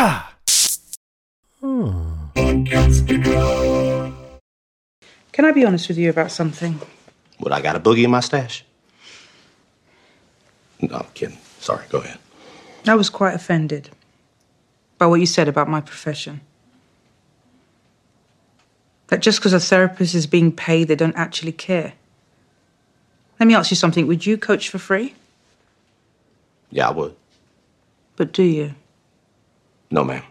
Ah. Can I be honest with you about something? What, I got a boogie in my stash? No, I'm kidding. Sorry, go ahead. I was quite offended by what you said about my profession. That just because a therapist is being paid, they don't actually care. Let me ask you something. Would you coach for free? Yeah, I would. But do you? No, ma'am.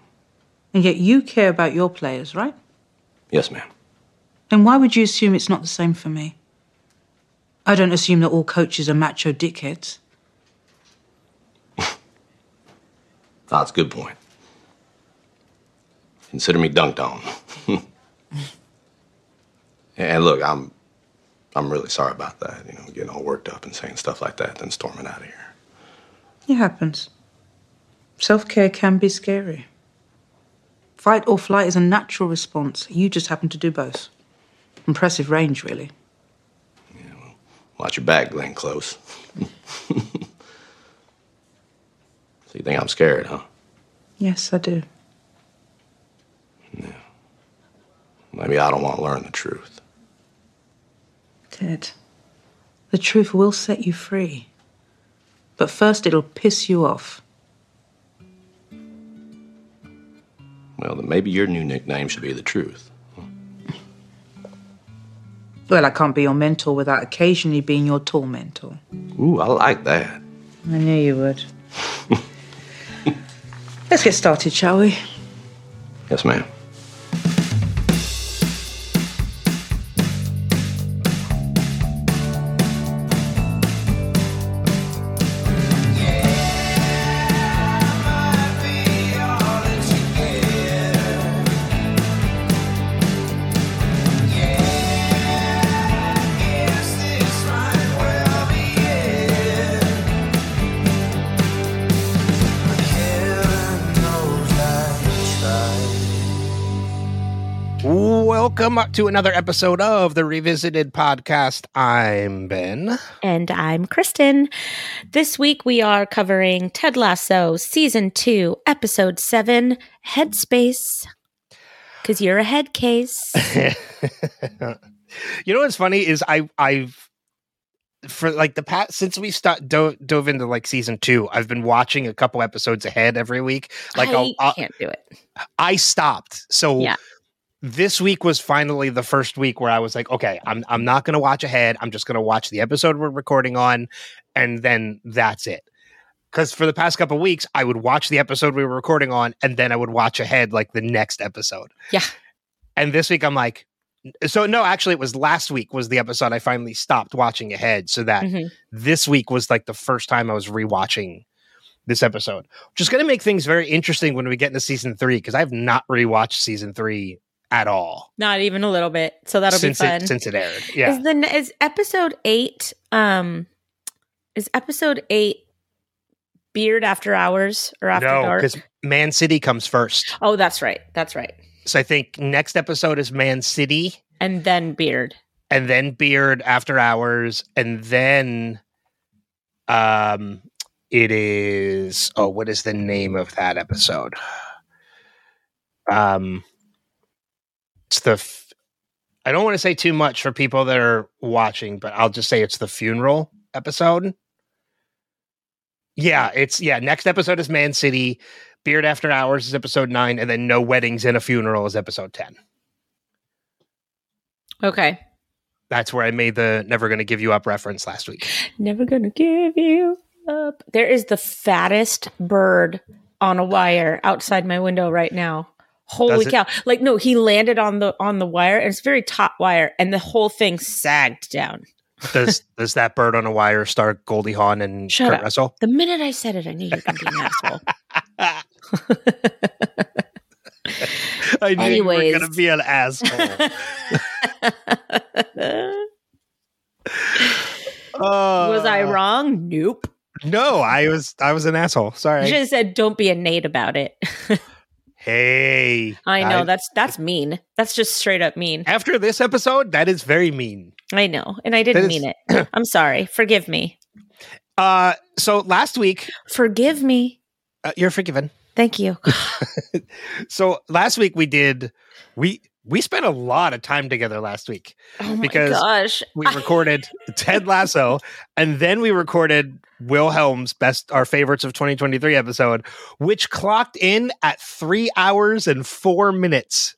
And yet you care about your players, right? Yes, ma'am. Then why would you assume it's not the same for me? I don't assume that all coaches are macho dickheads. That's a good point. Consider me dunked on. and look, I'm I'm really sorry about that. You know, getting all worked up and saying stuff like that, then storming out of here. It happens. Self care can be scary. Fight or flight is a natural response. You just happen to do both. Impressive range, really. Yeah. Watch your back, Glenn Close. so you think I'm scared, huh? Yes, I do. Maybe I don't want to learn the truth. Ted, the truth will set you free. But first, it'll piss you off. Well, then maybe your new nickname should be the truth. Well, I can't be your mentor without occasionally being your tormentor. Ooh, I like that. I knew you would. Let's get started, shall we? Yes, ma'am. Welcome to another episode of the Revisited Podcast. I'm Ben. And I'm Kristin. This week we are covering Ted Lasso Season 2, Episode 7, Headspace. Because you're a head case. you know what's funny is I I've for like the past since we start dove, dove into like season two, I've been watching a couple episodes ahead every week. Like I I'll, I'll- can't do it. I stopped. So Yeah. This week was finally the first week where I was like, okay, I'm I'm not gonna watch ahead. I'm just gonna watch the episode we're recording on, and then that's it. Because for the past couple weeks, I would watch the episode we were recording on, and then I would watch ahead like the next episode. Yeah. And this week, I'm like, so no, actually, it was last week was the episode I finally stopped watching ahead, so that Mhm. this week was like the first time I was rewatching this episode, which is going to make things very interesting when we get into season three because I have not rewatched season three at all Not even a little bit. So that'll since be fun. it since it aired. Yeah, Is the is episode 8 um is episode 8 Beard After Hours or After no, Dark? because Man City comes first. Oh, that's right. That's right. So I think next episode is Man City, And then Beard. and then Beard After Hours, and then um, it is oh, what is the name of that episode? Um, it's the. F- I don't want to say too much for people that are watching, but I'll just say it's the funeral episode. Yeah, it's yeah. Next episode is Man City. Beard After Hours is episode nine, and then No Weddings and a Funeral is episode ten. Okay. That's where I made the "Never Gonna Give You Up" reference last week. Never gonna give you up. There is the fattest bird on a wire outside my window right now. Holy cow. Like no, he landed on the on the wire and it's very top wire and the whole thing sagged down. Does does that bird on a wire star Goldie Hawn and Shut Kurt up. Russell? The minute I said it, I knew you were gonna be an asshole. I knew you were gonna be an asshole. Was I Uh, wrong? Nope. No, I was I was an asshole. You Sorry. should have said, "Don't be a Nate about it." Hey, I know that's that's mean. That's just straight up mean. after this episode. That is very mean. I know, and I didn't That mean is- it. I'm sorry. Forgive me. Uh, so last week Forgive me. uh, you're forgiven. Thank you. So last week we did we we spent a lot of time together last week. Oh Because gosh. We recorded Ted Lasso and then we recorded Wilhelm's best our favorites of 2023 episode, which clocked in at three hours and four minutes.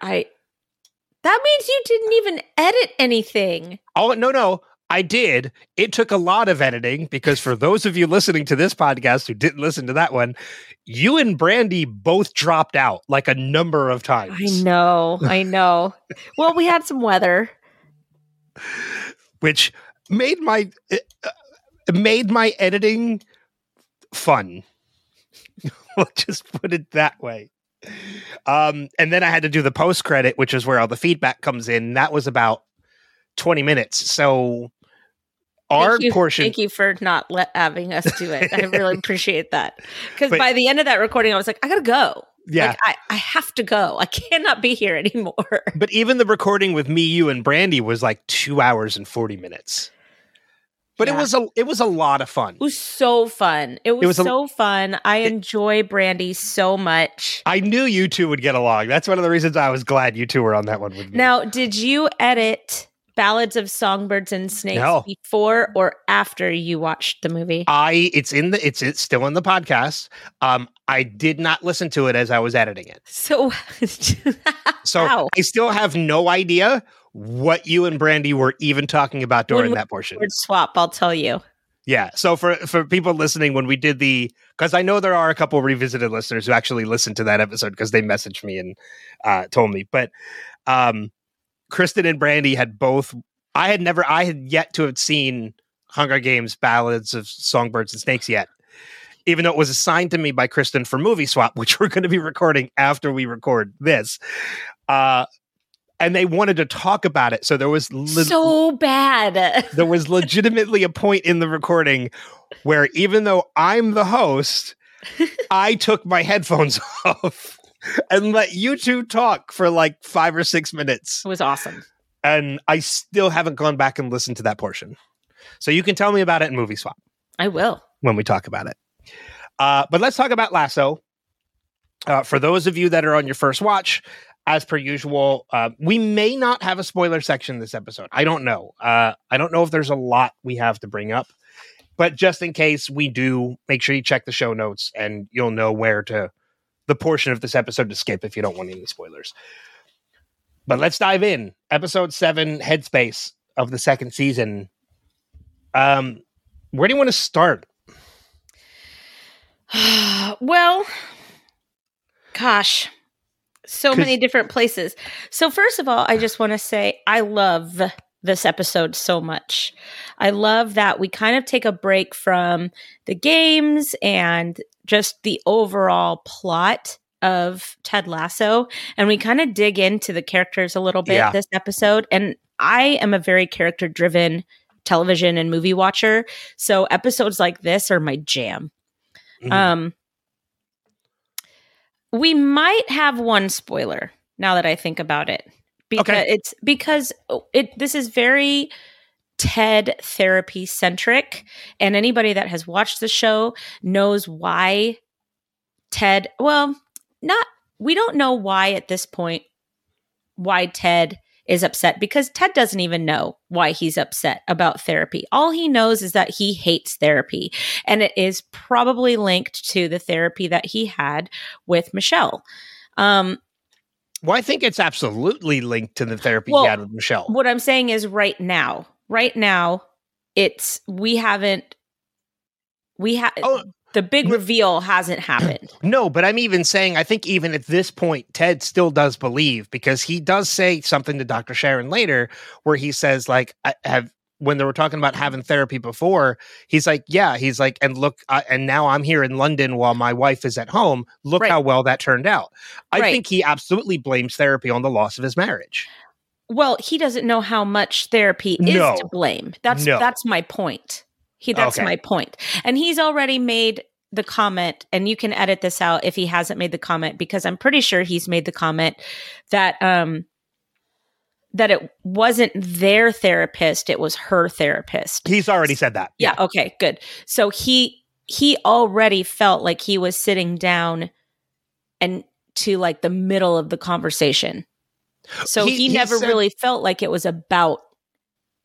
I that means you didn't even edit anything. Oh no, no. I did. It took a lot of editing because for those of you listening to this podcast who didn't listen to that one, you and Brandy both dropped out like a number of times. I know. I know. well, we had some weather. which made my uh, made my editing fun. we'll just put it that way. Um, and then I had to do the post credit, which is where all the feedback comes in. That was about twenty minutes. So our thank you, portion, Thank you for not let, having us do it. I really appreciate that. Because by the end of that recording, I was like, I gotta go. yeah. Like, I, I have to go. I cannot be here anymore. but even the recording with me, you, and Brandy was like two hours and forty minutes. But it was a it was a lot of fun. It was so fun. It was, was a- so fun. I enjoy Brandy so much. I knew you two would get along. That's one of the reasons I was glad you two were on that one with me. Now, did you edit Ballads of Songbirds and Snakes No. before or after you watched the movie? I it's in the it's it's still in the podcast. Um, I did not listen to it as I was editing it, So, so Ow. I still have no idea what you and Brandy were even talking about during that portion. word swap, I'll tell you. Yeah. So for for people listening, when we did the because I know there are a couple revisited listeners who actually listened to that episode because they messaged me and uh, told me, but um, Kristin and Brandy had both. I had never. I had yet to have seen Hunger Games Ballads of Songbirds and Snakes yet. Even though it was assigned to me by Kristin for Movie Swap, which we're going to be recording after we record this, uh, and they wanted to talk about it, so there was lit- so bad. there was legitimately a point in the recording where even though I'm the host, I took my headphones off and let you two talk for like five or six minutes. It was awesome. And I still haven't gone back and listened to that portion. So you can tell me about it in Movie Swap I will. when we talk about it. Uh, but let's talk about Lasso. Uh, for those of you that are on your first watch, as per usual, uh, we may not have a spoiler section this episode. I don't know. Uh, I don't know if there's a lot we have to bring up, but just in case we do, make sure you check the show notes and you'll know where to the portion of this episode to skip if you don't want any spoilers. But let's dive in. Episode seven, Headspace of the second season. Um, where do you want to start? well, gosh, so many different places. So, first of all, I just want to say I love this episode so much. I love that we kind of take a break from the games and just the overall plot of Ted Lasso and we kind of dig into the characters a little bit Yeah. this episode and I am a very character driven television and movie watcher so episodes like this are my jam Mhm. um, we might have one spoiler now that I think about it, because Okay. it's because it this is very TED therapy centric, and anybody that has watched the show knows why Ted. Well, not we don't know why at this point why Ted is upset because Ted doesn't even know why he's upset about therapy. All he knows is that he hates therapy and it is probably linked to the therapy that he had with Michelle. Um, Well, I think it's absolutely linked to the therapy Well, he had with Michelle. what I'm saying is right now, right now, it's we haven't we have Oh, the big no- reveal hasn't happened. no, but I'm even saying I think even at this point, Ted still does believe because he does say something to Dr. Sharon later where he says, like, I have when they were talking about having therapy before, he's like, yeah, he's like, and look, I, and now I'm here in London while my wife is at home. Look Right. how well that turned out. I Right. think he absolutely blames therapy on the loss of his marriage. Well, he doesn't know how much therapy is No. to blame. That's No. that's my point. He that's Okay. my point. And he's already made the comment and you can edit this out if he hasn't made the comment because I'm pretty sure he's made the comment that um that it wasn't their therapist, it was her therapist. He's already said that. Yeah, okay, good. So he he already felt like he was sitting down and to like the middle of the conversation. So He- he, he never said- really felt like it was about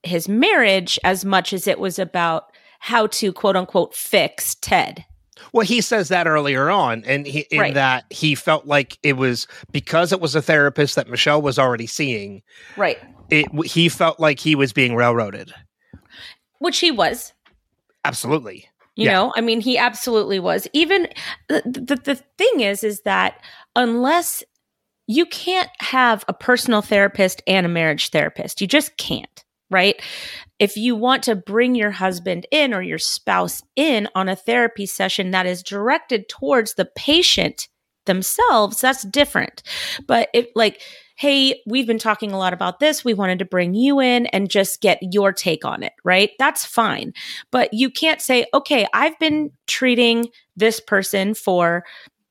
his marriage as much as it was about how to quote unquote fix Ted. Well, he says that earlier on, and he in Right. that he felt like it was because it was a therapist that Michelle was already seeing. Right. It he felt like he was being railroaded. Which he was. Absolutely. You Yeah. know, I mean, he absolutely was. Even uh, the, the the thing is, is that unless you can't have a personal therapist and a marriage therapist, you just can't, right? If you want to bring your husband in or your spouse in on a therapy session that is directed towards the patient themselves, that's different. But if like, hey, we've been talking a lot about this, we wanted to bring you in and just get your take on it, right? That's fine. But you can't say, okay, I've been treating this person for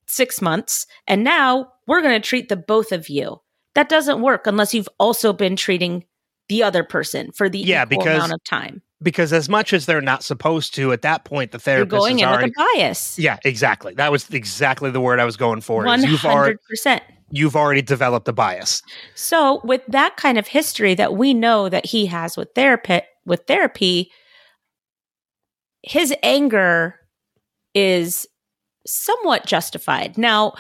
six months, and now we're going to treat the both of you. That doesn't work unless you've also been treating the other person for the Yeah, equal because amount of time. Because as much as they're not supposed to, at that point the You're therapist going is in already. with a bias. yeah, exactly. That was exactly the word I was going for. One You've already hundred percent. you've already developed a bias. So, with that kind of history that we know that he has with therapy, with therapy, his anger is somewhat justified. Now,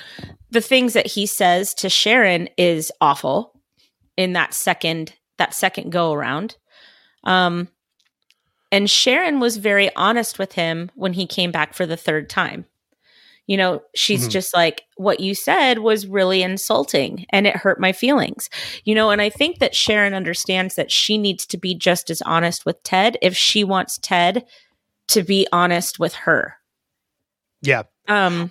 the things that he says to Sharon is awful in that second that second go around. Um and Sharon was very honest with him when he came back for the third time. You know, she's Mhm. just like, what you said was really insulting and it hurt my feelings. You know, and I think that Sharon understands that she needs to be just as honest with Ted if she wants Ted to be honest with her. Yeah. Um,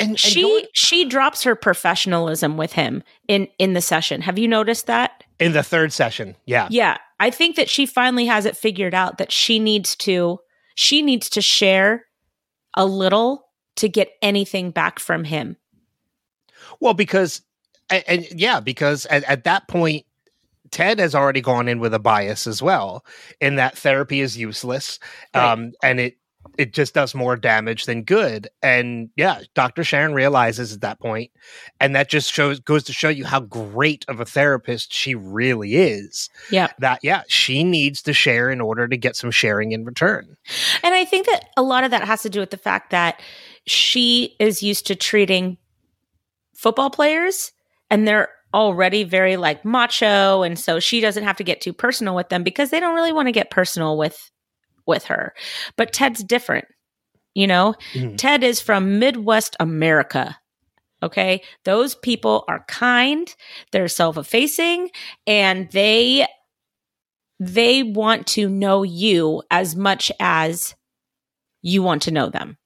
And, and she going- she drops her professionalism with him in in the session. Have you noticed that? in the third session, yeah. Yeah, I think that she finally has it figured out that she needs to she needs to share a little to get anything back from him. Well, because and, and yeah, because at, at that point, Ted has already gone in with a bias as well, in that therapy is useless, Right. um, and it it just does more damage than good. And yeah, Dr. Sharon realizes at that point, and that just shows goes to show you how great of a therapist she really is. Yeah. That yeah, she needs to share in order to get some sharing in return. And I think that a lot of that has to do with the fact that she is used to treating football players and they're already very like macho and so she doesn't have to get too personal with them because they don't really want to get personal with with her. But Ted's different. You know, Mhm. Ted is from Midwest America. Okay? Those people are kind, they're self-effacing and they they want to know you as much as you want to know them.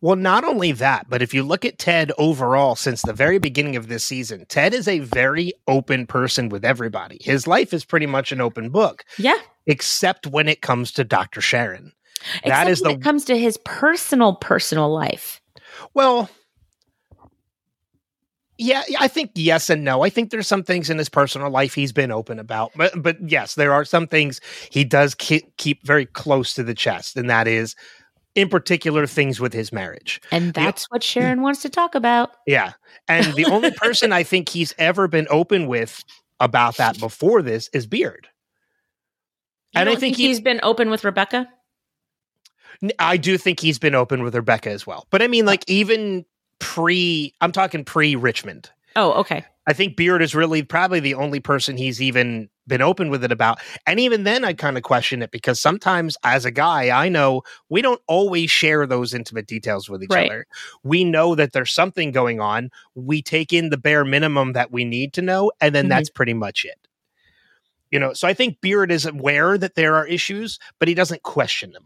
Well, not only that, but if you look at Ted overall since the very beginning of this season, Ted is a very open person with everybody. His life is pretty much an open book, Yeah. except when it comes to Dr. Sharon. That Except is when the- it comes to his personal personal life. Well, yeah, yeah, I think yes and no. I think there's some things in his personal life he's been open about, but but yes, there are some things he does keep, keep very close to the chest, and that is, in particular, things with his marriage. And that's what Sharon wants to talk about. Yeah. And the only person I think he's ever been open with about that before this is Beard. You And I don't think he- he's been open with Rebecca. I do think he's been open with Rebecca as well. But I mean, like, even pre, I'm talking pre Richmond. Oh, okay. I think Beard is really probably the only person he's even been open with it about. And even then, I kind of question it because sometimes, as a guy, I know we don't always share those intimate details with each Right. other. We know that there's something going on. We take in the bare minimum that we need to know, and then Mhm. that's pretty much it. You know, so I think Beard is aware that there are issues, but he doesn't question them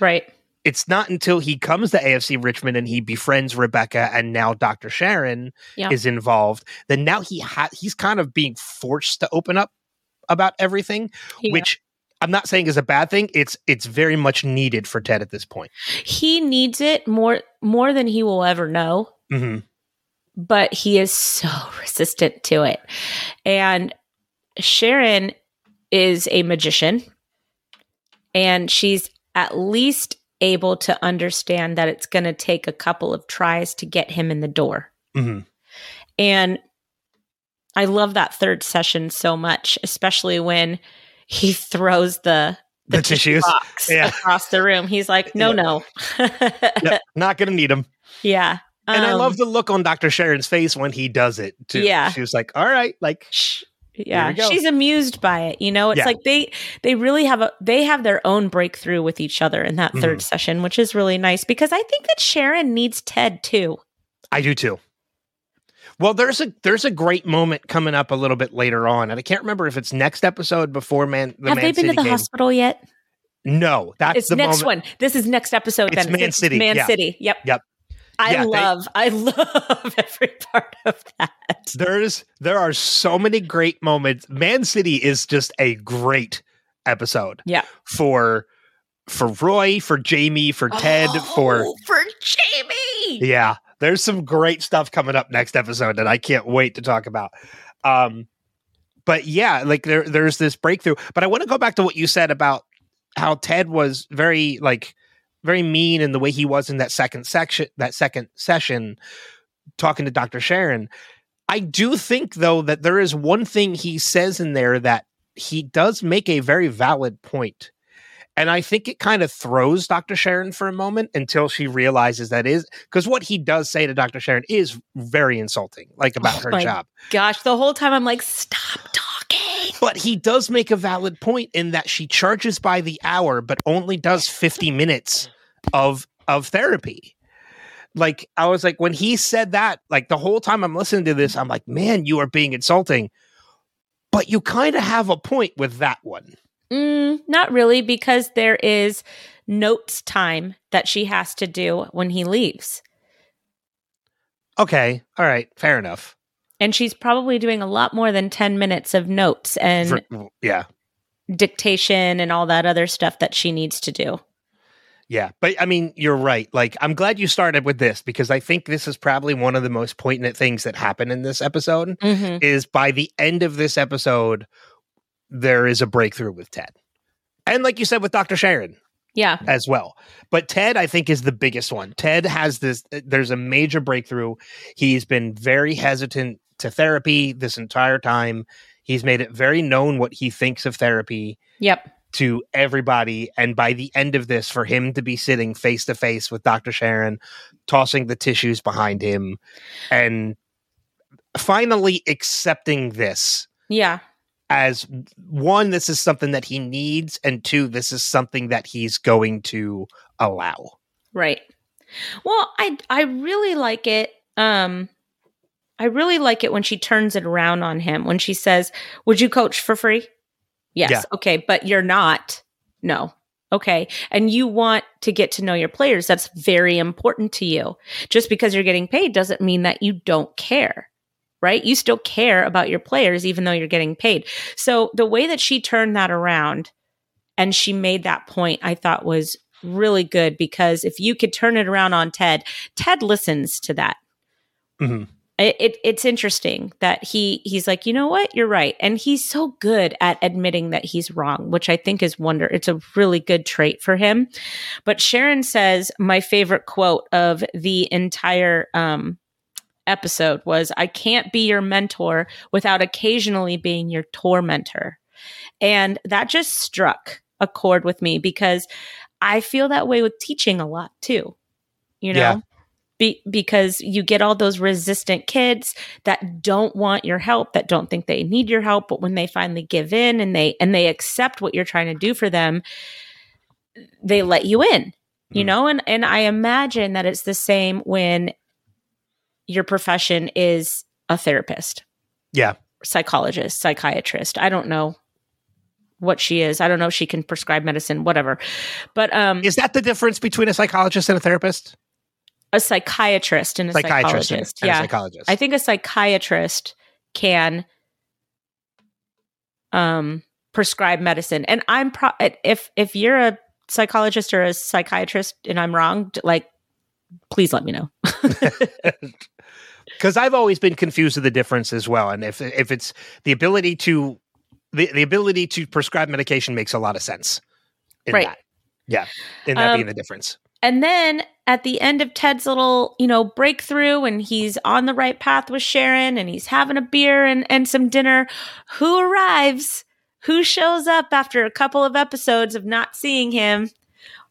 Right. It's not until he comes to AFC Richmond and he befriends Rebecca and now Dr. Sharon Yeah. is involved, then now he ha- he's kind of being forced to open up about everything, Yeah. which I'm not saying is a bad thing. It's it's very much needed for Ted at this point. he needs it more more than he will ever know. hmm but he is so resistant to it. And Sharon is a magician, and she's at least able to understand that it's going to take a couple of tries to get him in the door. Mhm. And I love that third session so much, especially when he throws the The tissues. box Yeah. across the room. He's like, "No, Yeah. no." Yep, not gonna need him. yeah. And I Um, love the look on Dr. Sharon's face when he does it too. Yeah. She was like, all right, like Sh- yeah she's amused by it you know it's Yeah. like they they really have a they have their own breakthrough with each other in that Mm-hmm. third session which is really nice because i think that sharon needs ted too I do too. Well, there's a there's a great moment coming up a little bit later on, and I can't remember if it's next episode before Man. The have Man they been City to the game. hospital yet No, that's it's the next moment. one this is next episode It's then Man City, man yeah. city yep Yep. I Yeah, they- love i love every part of that There's there are so many great moments. Man City is just a great episode. Yeah. For for Roy, for Jamie, for Ted, for Oh, for jamie Yeah, there's some great stuff coming up next episode that I can't wait to talk about. Um, but yeah, like there, there's this breakthrough. But I want to go back to what you said about how Ted was very like very mean in the way he was in that second section, that second session, talking to Dr. Sharon. I do think though that there is one thing he says in there that he does make a very valid point. And I think it kind of throws Dr. Sharon for a moment until she realizes that is because what he does say to Dr. Sharon is very insulting, like about Oh her job. gosh the whole time i'm like stop talking But he does make a valid point in that she charges by the hour, but only does 50 minutes of of therapy. Like I was like, when he said that, like the whole time I'm listening to this, I'm like, man, you are being insulting. But you kind of have a point with that one. Mm, not really, because there is notes time that she has to do when he leaves. Okay. All right. Fair enough. And she's probably doing a lot more than 10 minutes of notes and For- yeah. dictation and all that other stuff that she needs to do. Yeah, but I mean, you're right. Like, I'm glad you started with this because I think this is probably one of the most poignant things that happen in this episode. Mm-hmm. Is by the end of this episode, there is a breakthrough with Ted, and like you said with Doctor Sharon Yeah. as well. But Ted, I think, is the biggest one. Ted has this. There's a major breakthrough. He's been very hesitant to therapy this entire time. He's made it very known what he thinks of therapy Yep. to everybody. And by the end of this, for him to be sitting face to face with Dr. Sharon, tossing the tissues behind him, and finally accepting this Yeah. as one, this is something that he needs, and two, this is something that he's going to allow. Right. Well, I I really like it. Um I really like it when she turns it around on him when she says, "Would you coach for free?" Yes. Yeah. Okay, but you're not. No. Okay. And you want to get to know your players. That's very important to you. Just because you're getting paid doesn't mean that you don't care. Right? You still care about your players even though you're getting paid. So the way that she turned that around and she made that point, I thought was really good because if you could turn it around on Ted, Ted listens to that. Mhm. It, it, it's interesting that he he's like, you know what, you're right, and he's so good at admitting that he's wrong, which I think is wonder. It's a really good trait for him. But Sharon says my favorite quote of the entire um, episode was, "I can't be your mentor without occasionally being your tormentor," and that just struck a chord with me because I feel that way with teaching a lot too. You know, Yeah. Be- because you get all those resistant kids that don't want your help, that don't think they need your help, but when they finally give in and they and they accept what you're trying to do for them, they let you in. You Mm. know, and and I imagine that it's the same when your profession is a therapist Yeah. psychologist, psychiatrist. I don't know what she is. I don't know if she can prescribe medicine, whatever. But um Is that the difference between a psychologist and a therapist? A psychiatrist and a Psychiatrist psychologist. and yeah. a psychologist. I think a psychiatrist can um prescribe medicine. And I'm pro- if if you're a psychologist or a psychiatrist and I'm wrong, like please let me know. because I've always been confused with the difference as well. And if if it's the ability to the, the ability to prescribe medication makes a lot of sense. in Right. that. Yeah, and that Um, being the difference. And then at the end of Ted's little, you know, breakthrough and he's on the right path with Sharon and he's having a beer and, and some dinner, who arrives? Who shows up after a couple of episodes of not seeing him?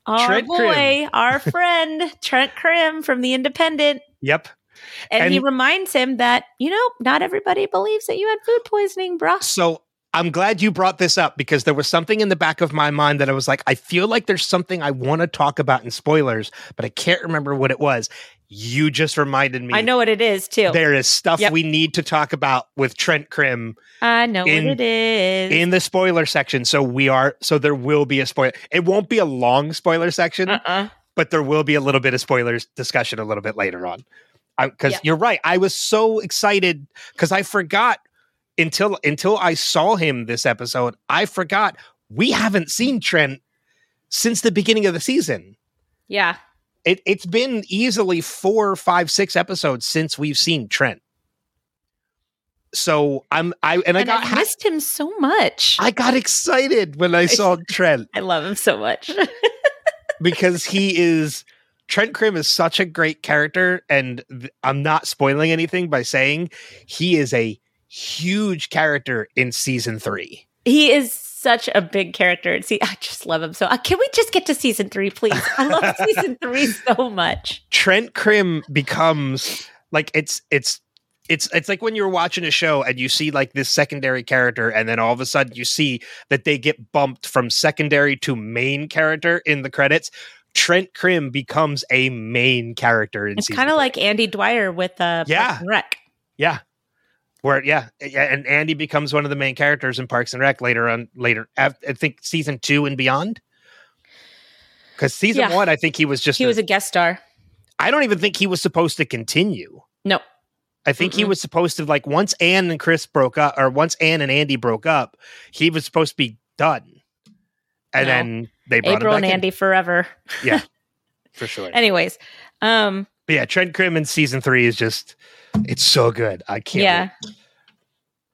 Our Trent boy, Crimm. our friend, Trent Crimm from The Independent. Yep. And, he reminds him that, you know, not everybody believes that you had food poisoning, bruh. So I'm glad you brought this up because there was something in the back of my mind that I was like, I feel like there's something I want to talk about in spoilers, but I can't remember what it was. You just reminded me. I know what it is, too. there is stuff Yep. we need to talk about with Trent Crimm I know in- what it is. in the spoiler section. So we are, so there will be a spoiler. It won't be a long spoiler section, uh-uh. but there will be a little bit of spoilers discussion a little bit later on. Because Yeah. you're right, I was so excited because I forgot until until I saw him this episode. I forgot we haven't seen Trent since the beginning of the season. Yeah. It, it's been easily four, five, six episodes since we've seen Trent. So I'm I and I And got I ha- him so much. I got excited when I saw Trent I love him so much. because he is Trent Crimm is such a great character, and th- I'm not spoiling anything by saying he is a huge character in season three. he is such a big character. See, I just love him so. Uh, can we just get to season three, please? I love season three so much. Trent Crimm becomes like it's it's it's it's like when you're watching a show and you see like this secondary character and then all of a sudden you see that they get bumped from secondary to main character in the credits. Trent Crimm becomes a main character in It's kind of like Andy Dwyer with uh, Yeah. Parks and Rec. Yeah. Where yeah, and Andy becomes one of the main characters in Parks and Rec later on later I think season 2 and beyond. Cuz season Yeah. 1 I think he was just He a- was a guest star. I don't even think he was supposed to continue. No, I think he Mm-mm. was supposed to like once Anne and Chris broke up or once Anne and Andy broke up, he was supposed to be done. And No. then they brought April him and back in, Andy forever. Yeah, for sure. Anyways, um, But yeah, Trent Crimm in season 3 is just it's so good. I can't yeah, wait.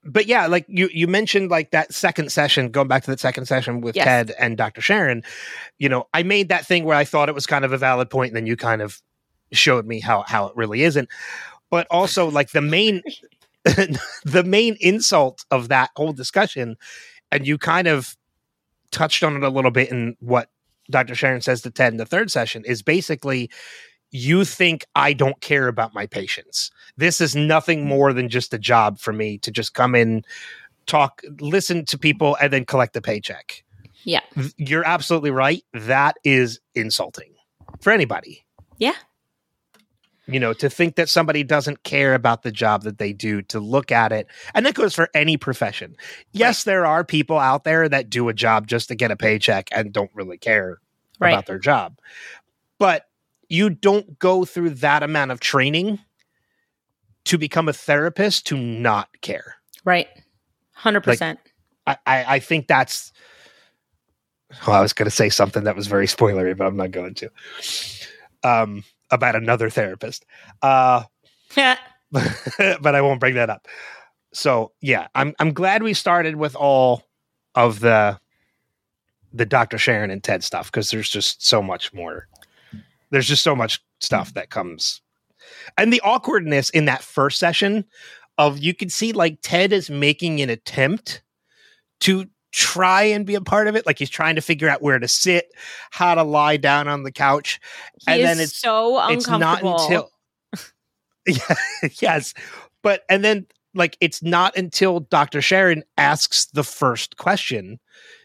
but yeah, like you you mentioned like that second session, going back to that second session with Yes. Ted and Dr. Sharon, you know, I made that thing where I thought it was kind of a valid point, and then you kind of showed me how how it really isn't. But also like the main the main insult of that whole discussion, and you kind of touched on it a little bit in what Dr. Sharon says to Ted in the third session is basically you think I don't care about my patients. This is nothing mm. more than just a job for me to just come in, talk, listen to people, and then collect a paycheck. Yeah. You're absolutely right. That is insulting for anybody. Yeah. You know, to think that somebody doesn't care about the job that they do, to look at it, and that goes for any profession. Yes, there are people out there that do a job just to get a paycheck and don't really care right. about their job. But you don't go through that amount of training to become a therapist to not care. Right. Hundred percent. I, I, I think that's. Well, I was going to say something that was very spoilery, but I'm not going to. Um, about another therapist, uh, but I won't bring that up. So yeah, I'm I'm glad we started with all of the the Dr. Sharon and Ted stuff because there's just so much more. There's just so much stuff mm. that comes, and the awkwardness in that first session of you can see like Ted is making an attempt to try and be a part of it. Like he's trying to figure out where to sit how to lie down on the couch. He and then it's so it's not uncomfortable. until yes. But and then like it's not until dr sharon asks the first question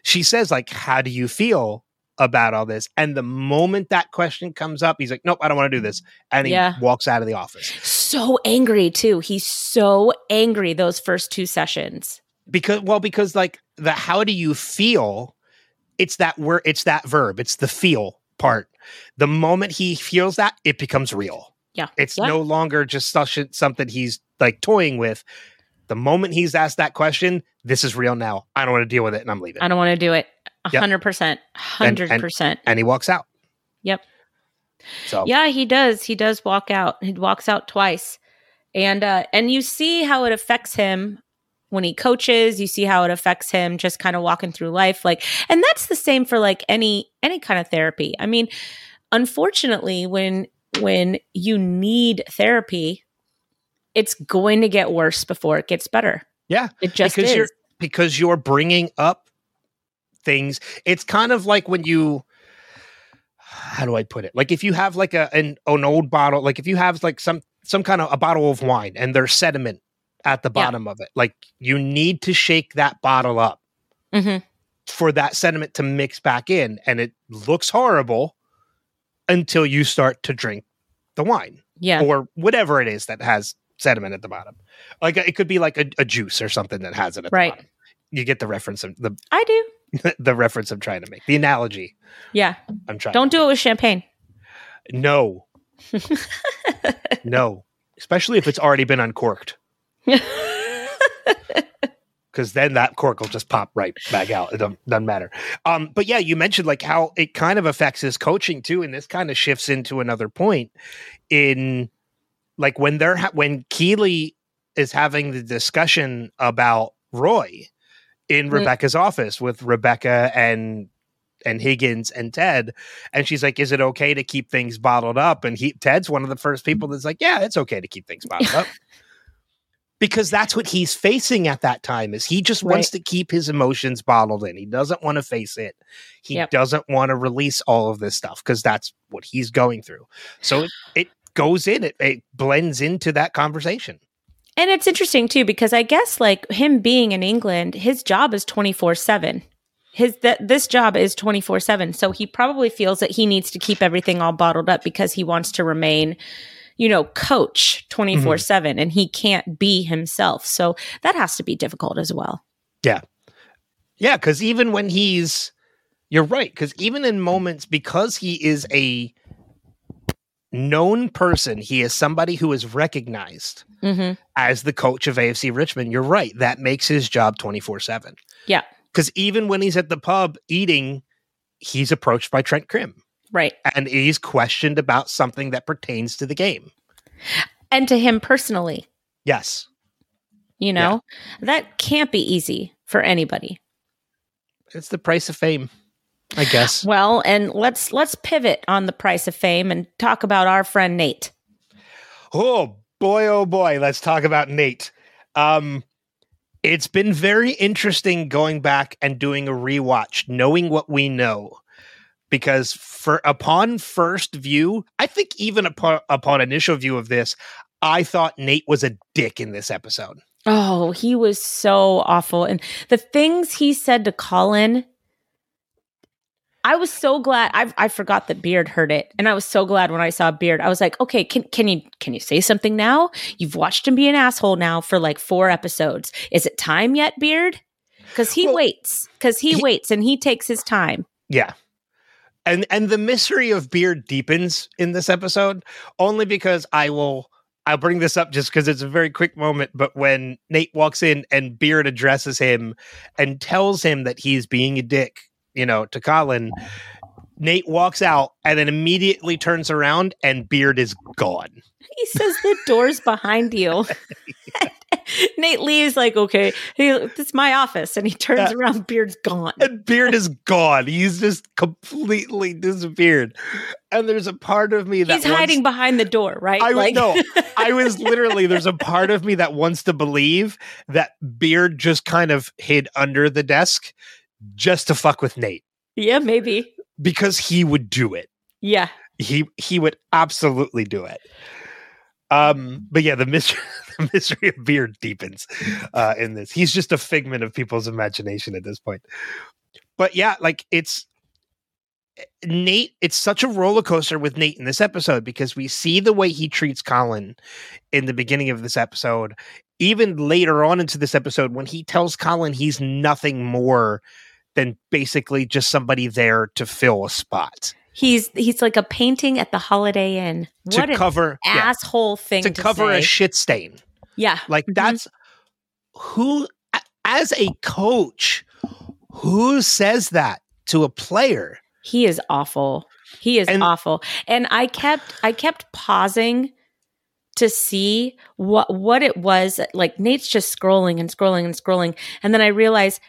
she says like how do you feel about all this and the moment that question comes up he's like nope i don't want to do this and he Yeah. walks out of the office so angry too. He's so angry those first two sessions. because well because like the how do you feel it's that word it's that verb it's the feel part the moment he feels that it becomes real Yeah. it's Yeah. no longer just such something he's like toying with the moment he's asked that question this is real now i don't want to deal with it and i'm leaving I don't want to do it. A hundred percent. Hundred percent. and he walks out Yep. so Yeah, he does. He does walk out. He walks out twice. And uh and you see how it affects him when he coaches you see how it affects him just kind of walking through life like and that's the same for like any any kind of therapy i mean unfortunately when when you need therapy it's going to get worse before it gets better Yeah, it just because is you're because you're bringing up things. It's kind of like when you how do I put it? Like if you have like a an, an old bottle, like if you have like some some kind of a bottle of wine and there's sediment at the Yeah. bottom of it, like you need to shake that bottle up Mhm. for that sediment to mix back in, and it looks horrible until you start to drink the wine yeah or whatever it is that has sediment at the bottom. Like it could be like a, a juice or something that has it at Right. the bottom. You get the reference of the i do the reference I'm trying to make. The analogy yeah I'm trying. don't do it with champagne No. no. Especially if it's already been uncorked. Because then that cork will just pop right back out. It don't, doesn't matter. Um, but yeah, you mentioned like how it kind of affects his coaching too, and this kind of shifts into another point in like when they're ha- when Keeley is having the discussion about Roy in Mm. Rebecca's office with Rebecca and and Higgins and Ted, and she's like, "Is it okay to keep things bottled up?" And he Ted's one of the first people that's like, "Yeah, it's okay to keep things bottled up." Because that's what he's facing at that time is he just wants to keep his emotions bottled in. He doesn't want to face it. He Yep. doesn't want to release all of this stuff because that's what he's going through. So it, it goes in, it, it blends into that conversation. And it's interesting too because I guess like him being in England, his job is 24/7. His that this job is 24/7. So he probably feels that he needs to keep everything all bottled up because he wants to remain you know, coach 24/7 mm-hmm. and he can't be himself. So that has to be difficult as well. Yeah. Yeah, because even when he's, you're right. Because even in moments, because he is a known person, he is somebody who is recognized Mhm. as the coach of AFC Richmond. You're right. That makes his job 24 7. Yeah. Because even when he's at the pub eating, he's approached by Trent Crimm Right. and he's questioned about something that pertains to the game. And to him personally, Yes. you know, that can't be easy for anybody. It's the price of fame, I guess. Well, and let's let's pivot on the price of fame and talk about our friend Nate. Oh boy, oh boy, let's talk about Nate. Um it's been very interesting going back and doing a rewatch, knowing what we know. Because for upon first view, I think even upon, upon initial view of this, I thought Nate was a dick in this episode. Oh, he was so awful. And the things he said to Colin, I was so glad. I I forgot that Beard heard it, and I was so glad when I saw Beard. I was like, okay, can can you can you say something now? You've watched him be an asshole now for like four episodes. Is it time yet, Beard? Because he Well, waits. Because he, he- waits and he takes his time. Yeah. And and the mystery of Beard deepens in this episode only because I will I'll bring this up just because it's a very quick moment, but when Nate walks in and Beard addresses him and tells him that he's being a dick, you know, to Colin, Nate walks out and then immediately turns around and Beard is gone. He says the door's behind you. Nate leaves like, okay, he, this is my office, and he turns Yeah. around. Beard's gone. And Beard is gone. He's just completely disappeared. And there's a part of me that He's wants- hiding behind the door, right? I would no, I was literally there's a part of me that wants to believe that Beard just kind of hid under the desk just to fuck with Nate yeah, maybe. because he would do it. Yeah. He he would absolutely do it. Um, but yeah, the mystery the mystery of Beard deepens uh, in this. He's just a figment of people's imagination at this point. But yeah, like it's Nate, it's such a roller coaster with Nate in this episode because we see the way he treats Colin in the beginning of this episode. Even later on into this episode, when he tells Colin he's nothing more than basically just somebody there to fill a spot He's he's like a painting at the Holiday Inn. to What an cover yeah, asshole thing to to, cover say. a shit stain. yeah. Like Mhm. that's who, as a coach, who says that to a player? He is awful. He is And- awful. And I kept I kept pausing to see what what it was like Nate's just scrolling and scrolling and scrolling and then I realize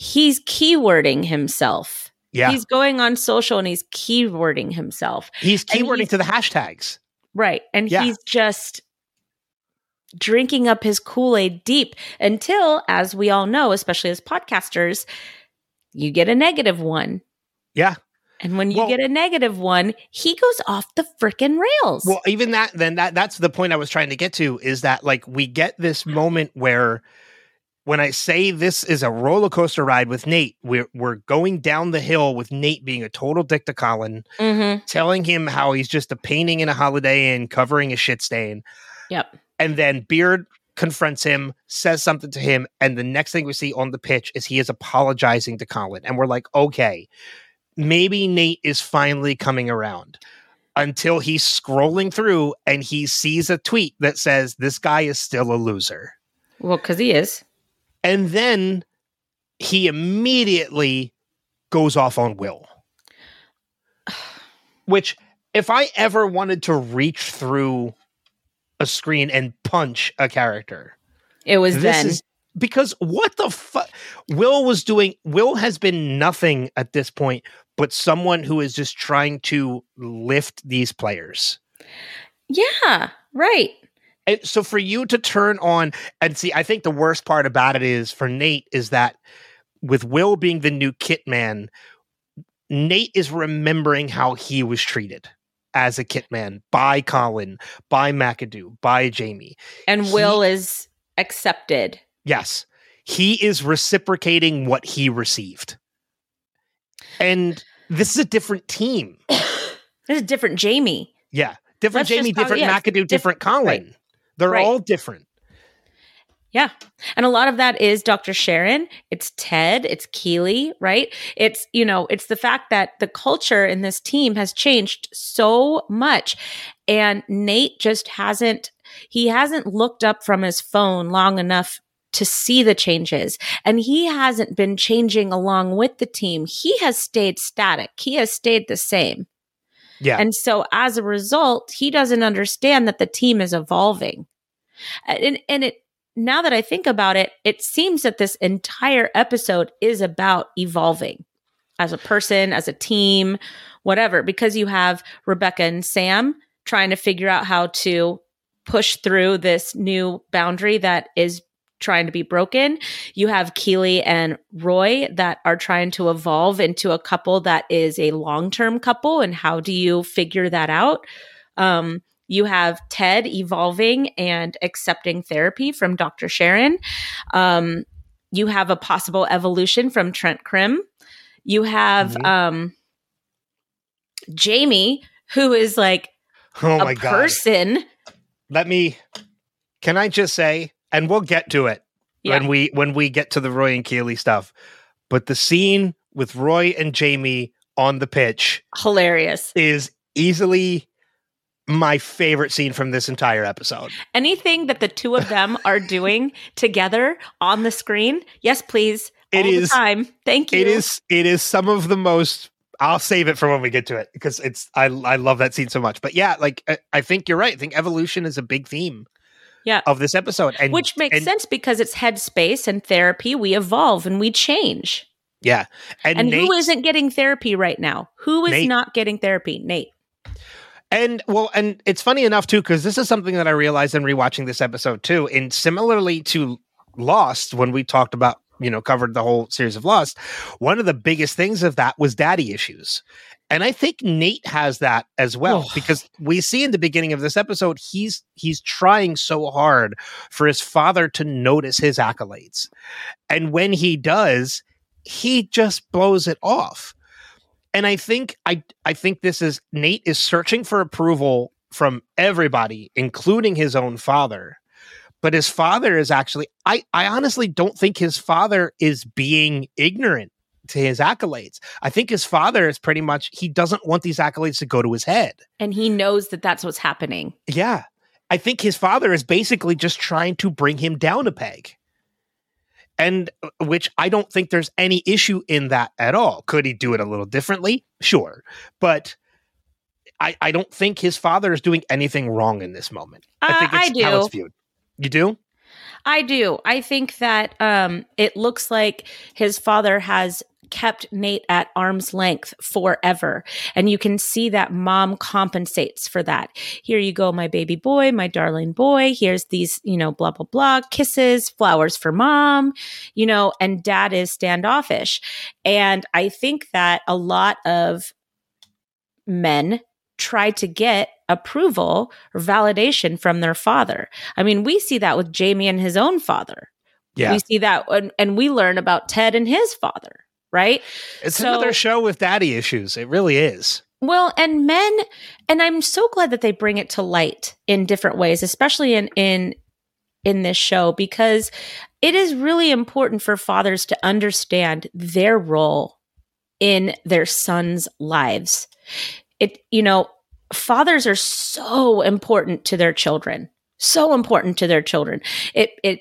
he's keywording himself. Yeah. He's going on social and he's keywording himself. He's keywording he's- to the hashtags. Right. And Yeah. he's just drinking up his Kool Aid deep until, as we all know, especially as podcasters, you get a negative one. Yeah. And when you Well- get a negative one, he goes off the freaking rails. Well, even that, then that that's the point I was trying to get to is that like we get this moment where when I say this is a roller coaster ride with Nate, we're we're going down the hill with Nate being a total dick to Colin, mm-hmm. telling him how he's just a painting in a holiday inn covering a shit stain. Yep. And then Beard confronts him, says something to him, and the next thing we see on the pitch is he is apologizing to Colin. And we're like, okay, maybe Nate is finally coming around. Until he's scrolling through and he sees a tweet that says, This guy is still a loser. Well, because he is. And then he immediately goes off on Will. Which, if I ever wanted to reach through a screen and punch a character, It was this then. is because what the fuck? Will was doing, Will has been nothing at this point but someone who is just trying to lift these players. yeah. Right. And so for you to turn on and see, I think the worst part about it is for Nate is that with Will being the new kit man, Nate is remembering how he was treated as a kit man by Colin, by McAdoo, by Jamie. And He- Will is accepted. Yes, he is reciprocating what he received. And this is a different team. There's a different Jamie. Yeah. Different just Jamie, different yeah, McAdoo, different Colin. right. They're Right. all different. Yeah. And a lot of that is Dr. Sharon, it's Ted, it's Keeley, right? It's, you know, it's the fact that the culture in this team has changed so much. And Nate just hasn't, he hasn't looked up from his phone long enough to see the changes. And he hasn't been changing along with the team. He has stayed static, he has stayed the same. Yeah. And so as a result, he doesn't understand that the team is evolving. And, and it, now that I think about it, it seems that this entire episode is about evolving as a person, as a team, whatever, because you have Rebecca and Sam trying to figure out how to push through this new boundary that is trying to be broken. You have Keeley and Roy that are trying to evolve into a couple that is a long term couple. And how do you figure that out? Um, you have Ted evolving and accepting therapy from Dr. Sharon. Um, you have a possible evolution from Trent Crimm. You have Mhm. um, Jamie, who is like Oh a my God. person. let me can i just say and we'll get to it Yeah. when we when we get to the roy and keeley stuff but the scene with roy and jamie on the pitch Hilarious. is easily my favorite scene from this entire episode Anything that the two of them are doing together on the screen, yes, please. It all is- the time. Thank you. it is it is some of the most i'll save it for when we get to it because it's i i love that scene so much but yeah like i, I think you're right i think evolution is a big theme Yeah. of this episode and Which makes and- sense because it's headspace and therapy. We evolve and we change. yeah and, And, who Nate- isn't getting therapy right now? Who is Nate. not getting therapy? Nate. And well, and it's funny enough too, because this is something that I realized in rewatching this episode too. And similarly to Lost, when we talked about, you know, covered the whole series of Lost, one of the biggest things of that was daddy issues. And I think Nate has that as well, Oh. because we see in the beginning of this episode, he's he's trying so hard for his father to notice his accolades. And when he does, he just blows it off and I think I I think this is Nate is searching for approval from everybody, including his own father. But his father is actually I I honestly don't think his father is being ignorant to his accolades. I think his father is pretty much he doesn't want these accolades to go to his head. And he knows that that's what's happening. Yeah. I think his father is basically just trying to bring him down a peg. And uh, which I don't think there's any issue in that at all. Could he do it a little differently? Sure. But I, I don't think his father is doing anything wrong in this moment. I Uh, think I it's how it's viewed. You do? I do. I think that um, it looks like his father has kept Nate at arm's length forever. And you can see that mom compensates for that. Here you go, my baby boy, my darling boy. Here's these, you know, blah, blah, blah, kisses, flowers for mom, you know, and dad is standoffish. And I think that a lot of men try to get approval or validation from their father. I mean, we see that with Jamie and his own father. Yeah. We see that and, and we learn about Ted and his father, right? it's so- another show with daddy issues. It really is. Well, and men, and I'm so glad that they bring it to light in different ways, especially in in in this show, because it is really important for fathers to understand their role in their sons' lives. It, you know, fathers are so important to their children, so important to their children. It it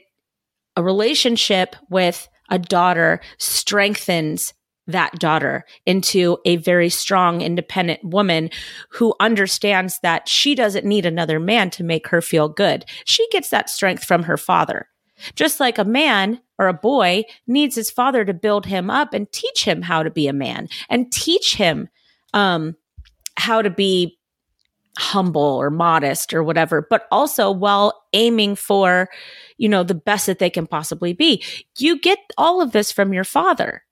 a relationship with a daughter strengthens that daughter into a very strong, independent woman who understands that she doesn't need another man to make her feel good. She gets that strength from her father. Just like a man or a boy needs his father to build him up and teach him how to be a man and teach him um, how to be humble or modest or whatever, but also while aiming for, you know, the best that they can possibly be. You get all of this from your father.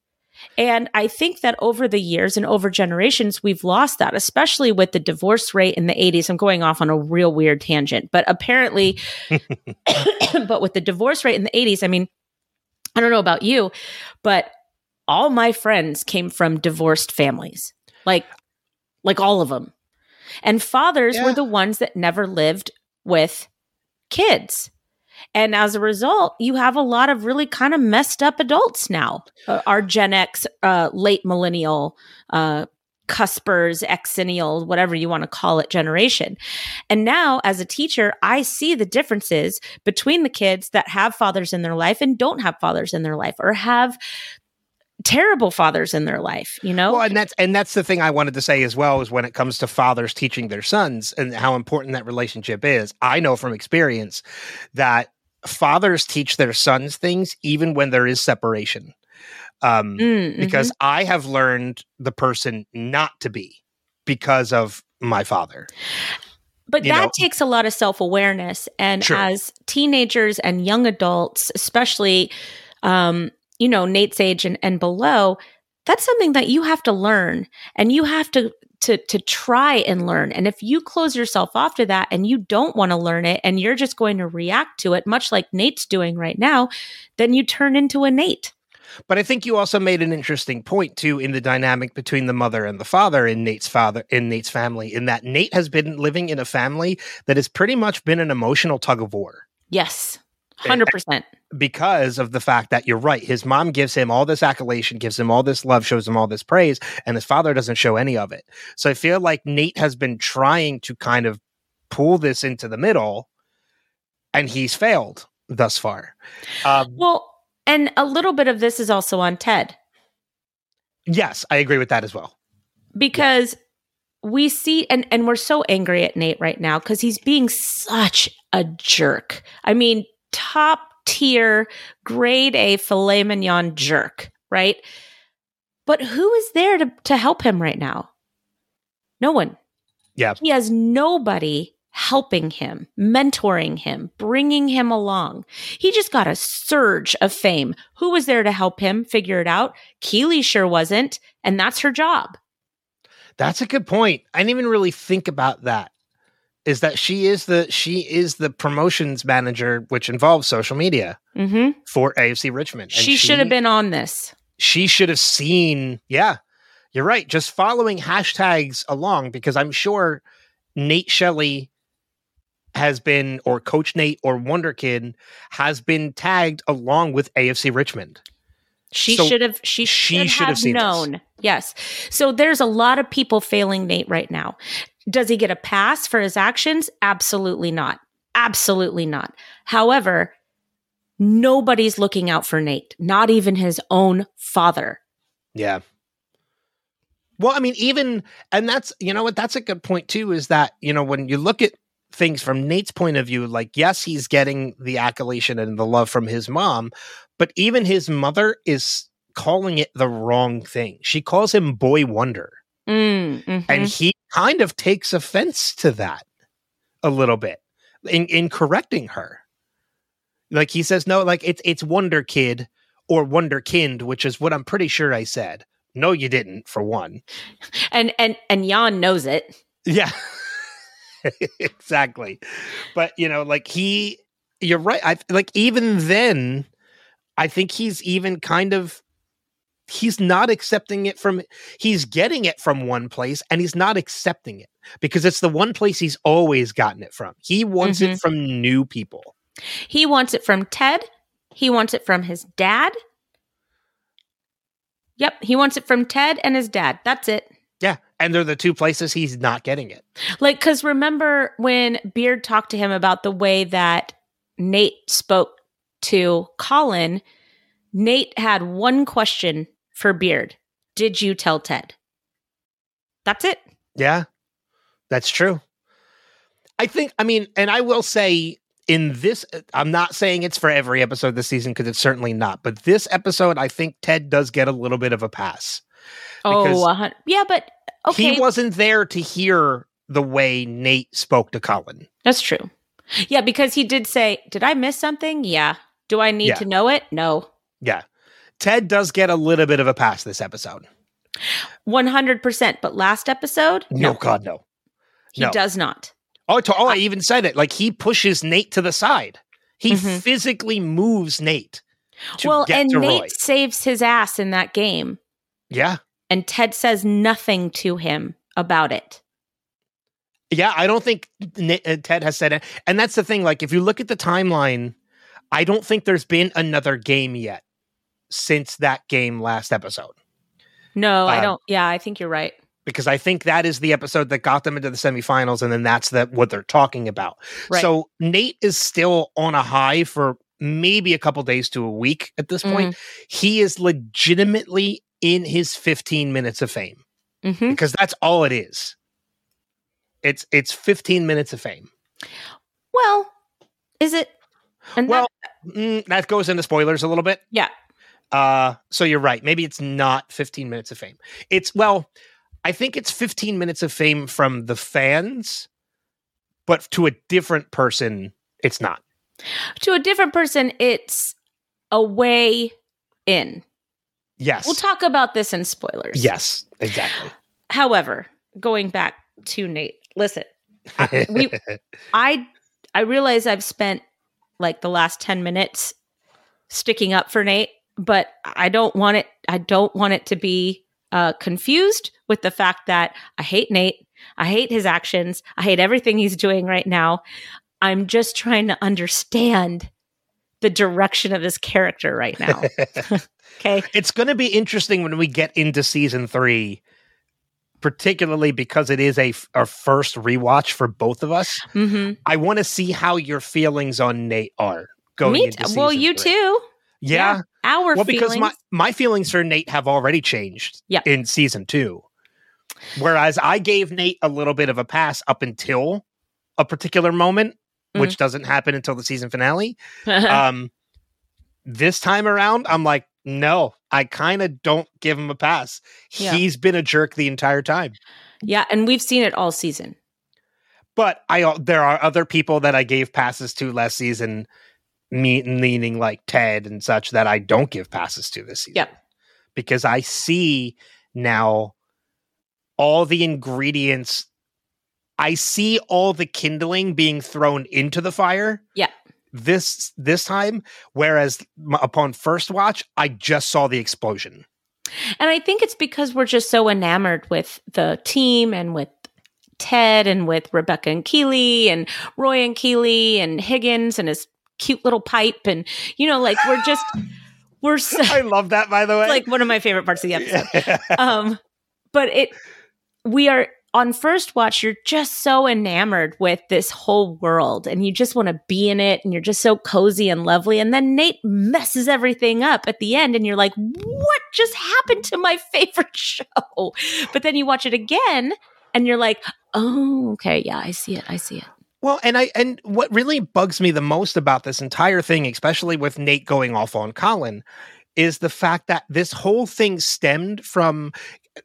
And I think that over the years and over generations, we've lost that, especially with the divorce rate in the 80s. I'm going off on a real weird tangent, but apparently, but with the divorce rate in the 80s, I mean, I don't know about you, but all my friends came from divorced families, like, like all of them. And fathers Yeah. were the ones that never lived with kids. And as a result, you have a lot of really kind of messed up adults now. Uh, our Gen X, uh, late millennial, uh, cuspers, exennial, whatever you want to call it, generation. And now, as a teacher, I see the differences between the kids that have fathers in their life and don't have fathers in their life, or have terrible fathers in their life. You know, Well, and that's and that's the thing I wanted to say as well is when it comes to fathers teaching their sons and how important that relationship is. I know from experience that fathers teach their sons things even when there is separation. Um, Mm, because I have learned the person not to be because of my father. But you that know- takes a lot of self awareness. And Sure. as teenagers and young adults, especially, um, you know, Nate's age and, and below, that's something that you have to learn and you have to. To, to try and learn. And if you close yourself off to that and you don't want to learn it and you're just going to react to it, much like Nate's doing right now, then you turn into a Nate. But I think you also made an interesting point too in the dynamic between the mother and the father in Nate's father in Nate's family, in that Nate has been living in a family that has pretty much been an emotional tug of war. Yes, 100%. because of the fact that you're right. His mom gives him all this accolation, gives him all this love, shows him all this praise, and his father doesn't show any of it. So I feel like Nate has been trying to kind of pull this into the middle, and he's failed thus far. Um, Well, and a little bit of this is also on Ted. yes, I agree with that as well. because we see and and we're so angry at Nate right now cuz he's being such a jerk. I mean, top tier grade A filet mignon jerk, right? But who is there to to help him right now? No one. Yeah. He has nobody helping him, mentoring him, bringing him along. He just got a surge of fame. Who was there to help him figure it out? Keeley sure wasn't, and that's her job. That's a good point. I didn't even really think about that. Is that she is the she is the promotions manager, which involves social media Mhm. for AFC Richmond. And She, should have been on this. she should have seen yeah you're right just following hashtags along because i'm sure nate shelley has been or coach nate or wonder kid has been tagged along with afc richmond She So should have. She, she should, should have have seen this. known. Yes. So there's a lot of people failing Nate right now. Does he get a pass for his actions? Absolutely not. Absolutely not. However, nobody's looking out for Nate. Not even his own father. yeah Well, I mean, even and that's you know what that's a good point too. Is that you know when you look at things from Nate's point of view, like yes, he's getting the accolation and the love from his mom, but even his mother is calling it the wrong thing. She calls him boy wonder, Mm, mhm. and he kind of takes offense to that a little bit in in correcting her. Like he says, no, like it's it's Wonder Kid or Wonderkind, which is what I'm pretty sure I said. No, you didn't. For one, and and and Jan knows it. Yeah. exactly. But you know, like he you're right. I like even then I think he's even kind of he's not accepting it from he's getting it from one place and he's not accepting it because it's the one place he's always gotten it from. He wants it mm-hmm. from new people. He wants it from Ted. He wants it from his dad. Yep, he wants it from Ted and his dad. That's it. Yeah. And they're the two places he's not getting it. Like, because remember when Beard talked to him about the way that Nate spoke to Colin, Nate had one question for Beard Did you tell Ted? That's it. Yeah, that's true. I think, I mean, and I will say in this, I'm not saying it's for every episode this season because it's certainly not, but this episode, I think Ted does get a little bit of a pass. Oh, yeah, but okay. He wasn't there to hear the way Nate spoke to Colin. That's true. Yeah, because he did say, Did I miss something? Yeah. Do I need Yeah. to know it? No. Yeah. Ted does get a little bit of a pass this episode. 100%. But last episode? No, God, no. He no. does not. Oh, to, oh, I even said it. Like he pushes Nate to the side. He Mhm. physically moves Nate. Well, and Nate Roy. saves his ass in that game. Yeah. And Ted says nothing to him about it. Yeah, I don't think uh, Ted has said it. And that's the thing. Like, if you look at the timeline, I don't think there's been another game yet since that game last episode. No, I Uh, don't. Yeah, I think you're right. Because I think that is the episode that got them into the semifinals, and then that's the, what they're talking about. Right. So Nate is still on a high for maybe a couple days to a week at this point. He is legitimately in his 15 minutes of fame hmm because that's all it is. It's it's 15 minutes of fame. Well, is it? And Well, mm, that goes into spoilers a little bit. Yeah. Uh, so you're right. Maybe it's not 15 minutes of fame. It's well, I think it's 15 minutes of fame from the fans, but to a different person, it's not. to a different person, it's a way in. Yes. We'll talk about this in spoilers. yes. Exactly. However, going back to Nate, listen, we- I I realize I've spent like the last 10 minutes sticking up for Nate, but I don't want it I don't want it to be uh confused with the fact that I hate Nate. I hate his actions. I hate everything he's doing right now. I'm just trying to understand the direction of his character right now. okay? it's going to be interesting when we get into season three, particularly because it is a our first rewatch for both of us. Mhm. I want to see how your feelings on Nate are going Me t- well, you three. too. Yeah. Our well, because my feelings. my feelings for Nate have already changed Yeah. in season two. Whereas I gave Nate a little bit of a pass up until a particular moment, Mm. which doesn't happen until the season finale. um this time around i'm like no i kind of don't give him a pass Yeah. he's been a jerk the entire time yeah, and we've seen it all season. but i there are other people that i gave passes to last season me meaning like ted and such that i don't give passes to this season Yep. because i see now all the ingredients i see all the kindling being thrown into the fire Yeah. this this time whereas m- upon first watch i just saw the explosion And I think it's because we're just so enamored with the team and with Ted and with Rebecca and Keeley and Roy and Keeley and Higgins and his cute little pipe. And, you know, like we're just, we're so, i love that by the way like one of my favorite parts of the episode. Um, but it, we are on first watch, you're just so enamored with this whole world and you just want to be in it and you're just so cozy and lovely. And then Nate messes everything up at the end and you're like, what just happened to my favorite show? But then you watch it again and you're like, oh, okay. Yeah, I see it. I see it. Well, and I and what really bugs me the most about this entire thing, especially with Nate going off on Colin, is the fact that this whole thing stemmed from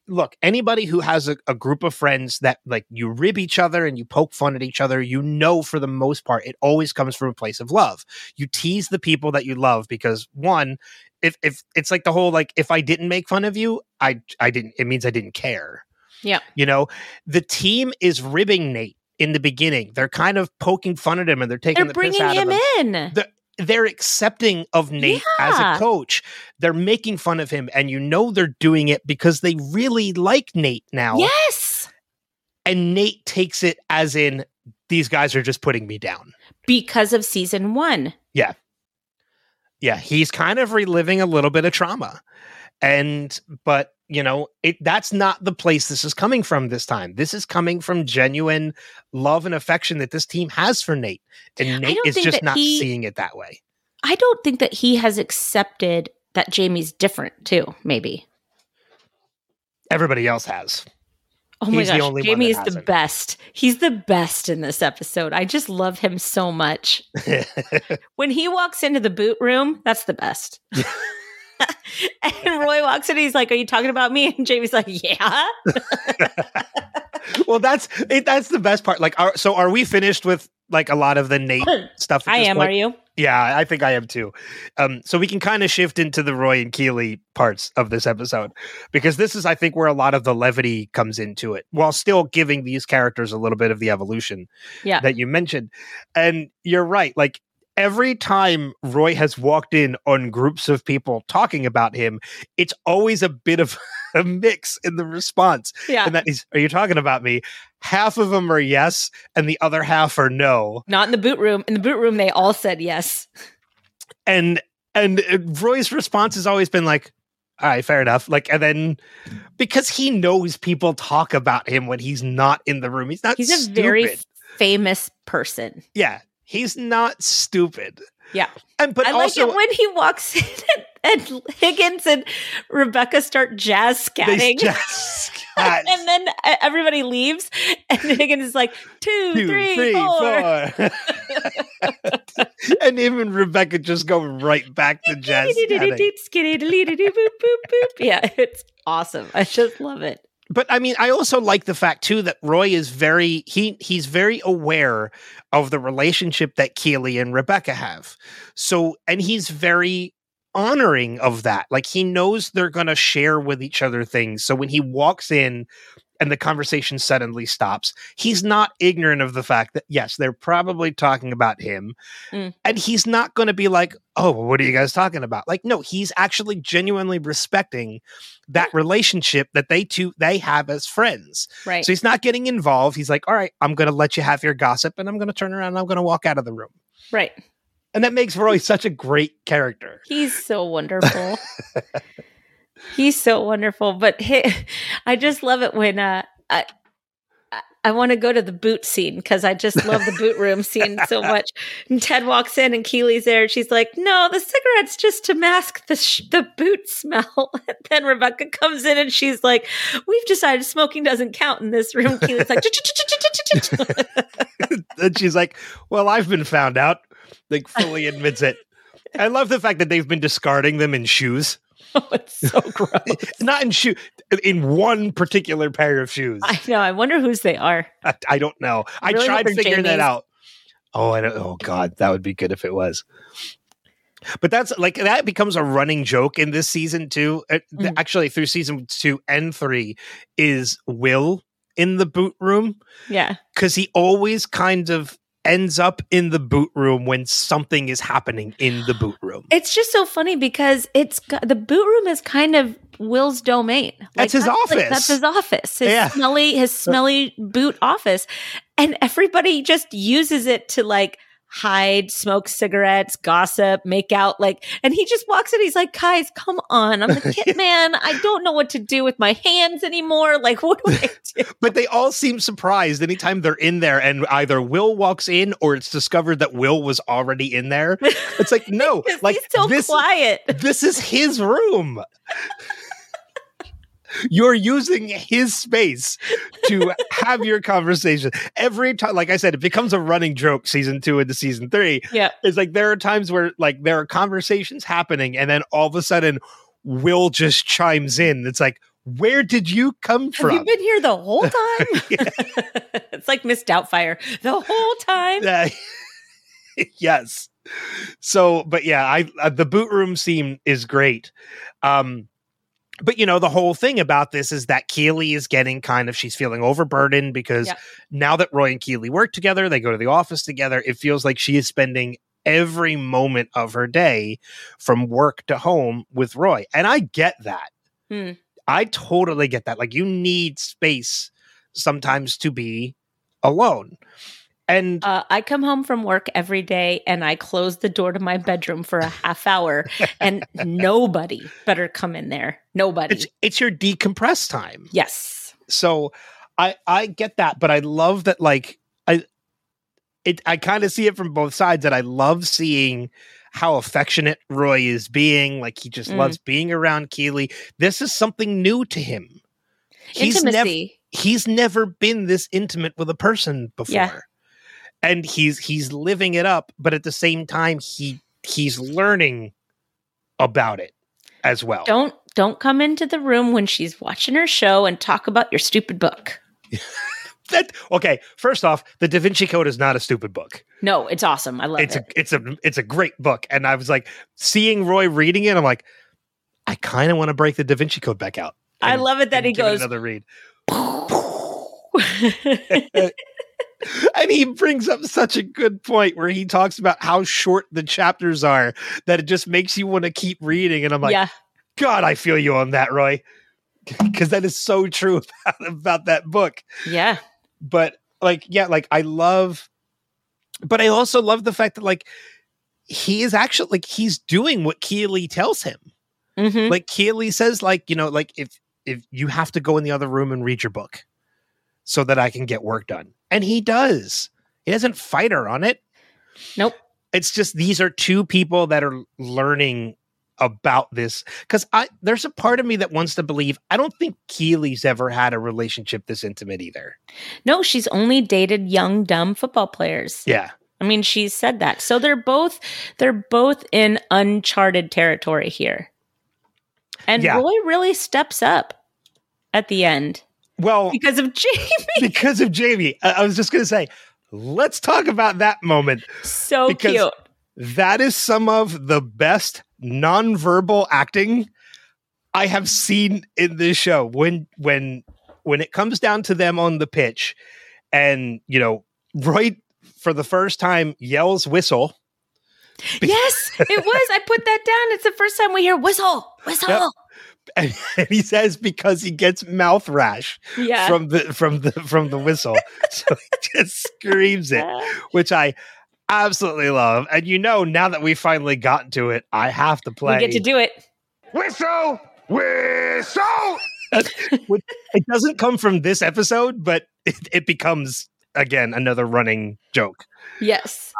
look anybody who has a, a, group of friends that like you rib each other and you poke fun at each other you know for the most part it always comes from a place of love. You tease the people that you love because one if if it's like the whole like if i didn't make fun of you i i didn't it means i didn't care. Yeah. You know the team is ribbing nate in the beginning they're kind of poking fun at him and they're taking they're the bringing piss out him of him. in The- they're accepting of Nate as a coach. They're making fun of him, and you know they're doing it because they really like Nate now. yes And Nate takes it as in these guys are just putting me down. because of season one Yeah. Yeah, he's kind of reliving a little bit of trauma. And but you know, it that's not the place this is coming from this time. This is coming from genuine love and affection that this team has for Nate. And Nate is just not he- seeing it that way. i don't think that he has accepted that jamie's different too maybe Everybody else has. Oh my He's the gosh, Jamie is the best. He's the best in this episode. I just love him so much. When he walks into the boot room, that's the best. and Roy walks in, he's like, "Are you talking about me?" And Jamie's like, "Yeah." well, that's it, that's the best part. Like, are, so are we finished with like a lot of the Nate stuff? I am. point? Are you? Yeah, I think I am too. Um, so we can kind of shift into the Roy and Keeley parts of this episode because this is, I think, where a lot of the levity comes into it, while still giving these characters a little bit of the evolution Yeah. that you mentioned. And you're right, like. Every time Roy has walked in on groups of people talking about him, it's always a bit of a mix in the response. Yeah. And that is, are you talking about me? Half of them are yes, and the other half are no. Not in the boot room. In the boot room, they all said yes. and and uh, Roy's response has always been like, "All right, fair enough." Like, and then because he knows people talk about him when he's not in the room, he's not. He's a stupid. very famous person. yeah. He's not stupid. Yeah. and but I like it when he walks in and, Higgins and Rebecca start jazz they scatting. just and then everybody leaves, and Higgins is like two, two, three, three, four. four. and even Rebecca just go right back to jazz. scatting. Yeah, it's awesome. I just love it. But I mean, I also like the fact too that Roy is very he he's very aware of the relationship that Keeley and Rebecca have. So, and he's very honoring of that. Like he knows they're to share with each other things. So when he walks in and the conversation suddenly stops, he's not ignorant of the fact that yes, they're probably talking about him. Mm. And he's not going to be like, "Oh, what are you guys talking about?" Like no, he's actually genuinely respecting that relationship that they two they have as friends. Right. So he's not getting involved. He's like, "All right, I'm going to let you have your gossip and I'm going to turn around and I'm going to walk out of the room." right. And that makes Roy such a great character. He's so wonderful. He's so wonderful. But he, I just love it when uh, I, I- I want to go to the boot scene because I just love the boot room scene so much. And Ted walks in and Keeley's there. And she's like, "No, the cigarette's just to mask the sh- the boot smell." And then Rebecca comes in and she's like, "We've decided smoking doesn't count in this room." Keeley's like, and she's like, "Well, I've been found out." Like fully admits it. I love the fact that they've been discarding them in shoes. "Oh, it's so gross." Not in shoe in one particular pair of shoes. I know. I wonder whose they are. I, I don't know. I really tried figuring that out. Oh, I don't. Oh God, that would be good if it was. But that's like that becomes a running joke in this season too. Mhm. Actually, through season two and three, is Will in the boot room Yeah. because he always kind of ends up in the boot room when something is happening in the boot room. It's just so funny because it's the boot room is kind of Will's domain. That's his like, office. that's his office. His Yeah. smelly, his smelly boot office, and everybody just uses it to like hide, smoke cigarettes, gossip, make out. Like, and he just walks in. He's like, guys, come on. I'm the kit man. I don't know what to do with my hands anymore. Like, what do I do? But they all seem surprised anytime they're in there and either Will walks in or it's discovered that Will was already in there. It's like, no, like he's so this, quiet. this is his room. You're using his space to have your conversation. Every time, like I said, it becomes a running joke season two into season three. Yeah. It's like there are times where like there are conversations happening, and then all of a sudden Will just chimes in. It's like, where did you come Have from? You've been here the whole time? it's like Miss Doubtfire the whole time. Uh, yes. So, but yeah, I uh, the boot room scene is great. Um, but you know, the whole thing about this is that Keeley is getting kind of she's feeling overburdened because Yeah. now that Roy and Keeley work together, they go to the office together. It feels like she is spending every moment of her day from work to home with Roy, and I get that. Hmm. I totally get that. Like, you need space sometimes to be alone. And Uh, I come home from work every day and I close the door to my bedroom for a half hour, and nobody better come in there. Nobody. it's it's your decompress time. yes. So I I get that, but I love that like I it I kind of see it from both sides that I love seeing how affectionate Roy is being. Like he just Mm. loves being around Keeley. This is something new to him. He's never Intimacy. he's never been this intimate with a person before. Yeah. And he's he's living it up, but at the same time he he's learning about it as well. don't don't come into the room when she's watching her show and talk about your stupid book. That okay, first off, the Da Vinci Code is not a stupid book. No, it's awesome. I love it's it. a it's a it's a great book. And I was like seeing Roy reading it, I'm like, I kind of want to break the Da Vinci Code back out. I love it that he goes. another read. and he brings up such a good point where he talks about how short the chapters are that it just makes you want to keep reading. And I'm like, yeah, God, I feel you on that, Roy. Because that is so true about, about that book. yeah, But like, yeah, like I love, but I also love the fact that like he is actually like he's doing what Keeley tells him. hmm Like Keeley says, like, you know, like if if you have to go in the other room and read your book so that I can get work done. And he does. He doesn't fight her on it. Nope. It's just these are two people that are learning about this. Cause I there's a part of me that wants to believe I don't think Keeley's ever had a relationship this intimate either. No, she's only dated young, dumb football players. Yeah. I mean, she's said that. So they're both they're both in uncharted territory here. And Yeah. Roy really steps up at the end Well, because of Jamie. because of Jamie. I, I was just gonna say, let's talk about that moment. So Because- cute. That is some of the best nonverbal acting I have seen in this show. When when when it comes down to them on the pitch, and you know, Roy for the first time yells whistle. Yes, it was. I put that down. It's the first time we hear whistle, whistle. Yep. And he says because he gets mouth rash Yeah. from the from the from the whistle. so he just screams it. which I absolutely love. And you know, now that we finally gotten to it, I have to play. we get to do it. Whistle! Whistle! Which- it doesn't come from this episode, but it, it becomes again another running joke Yes.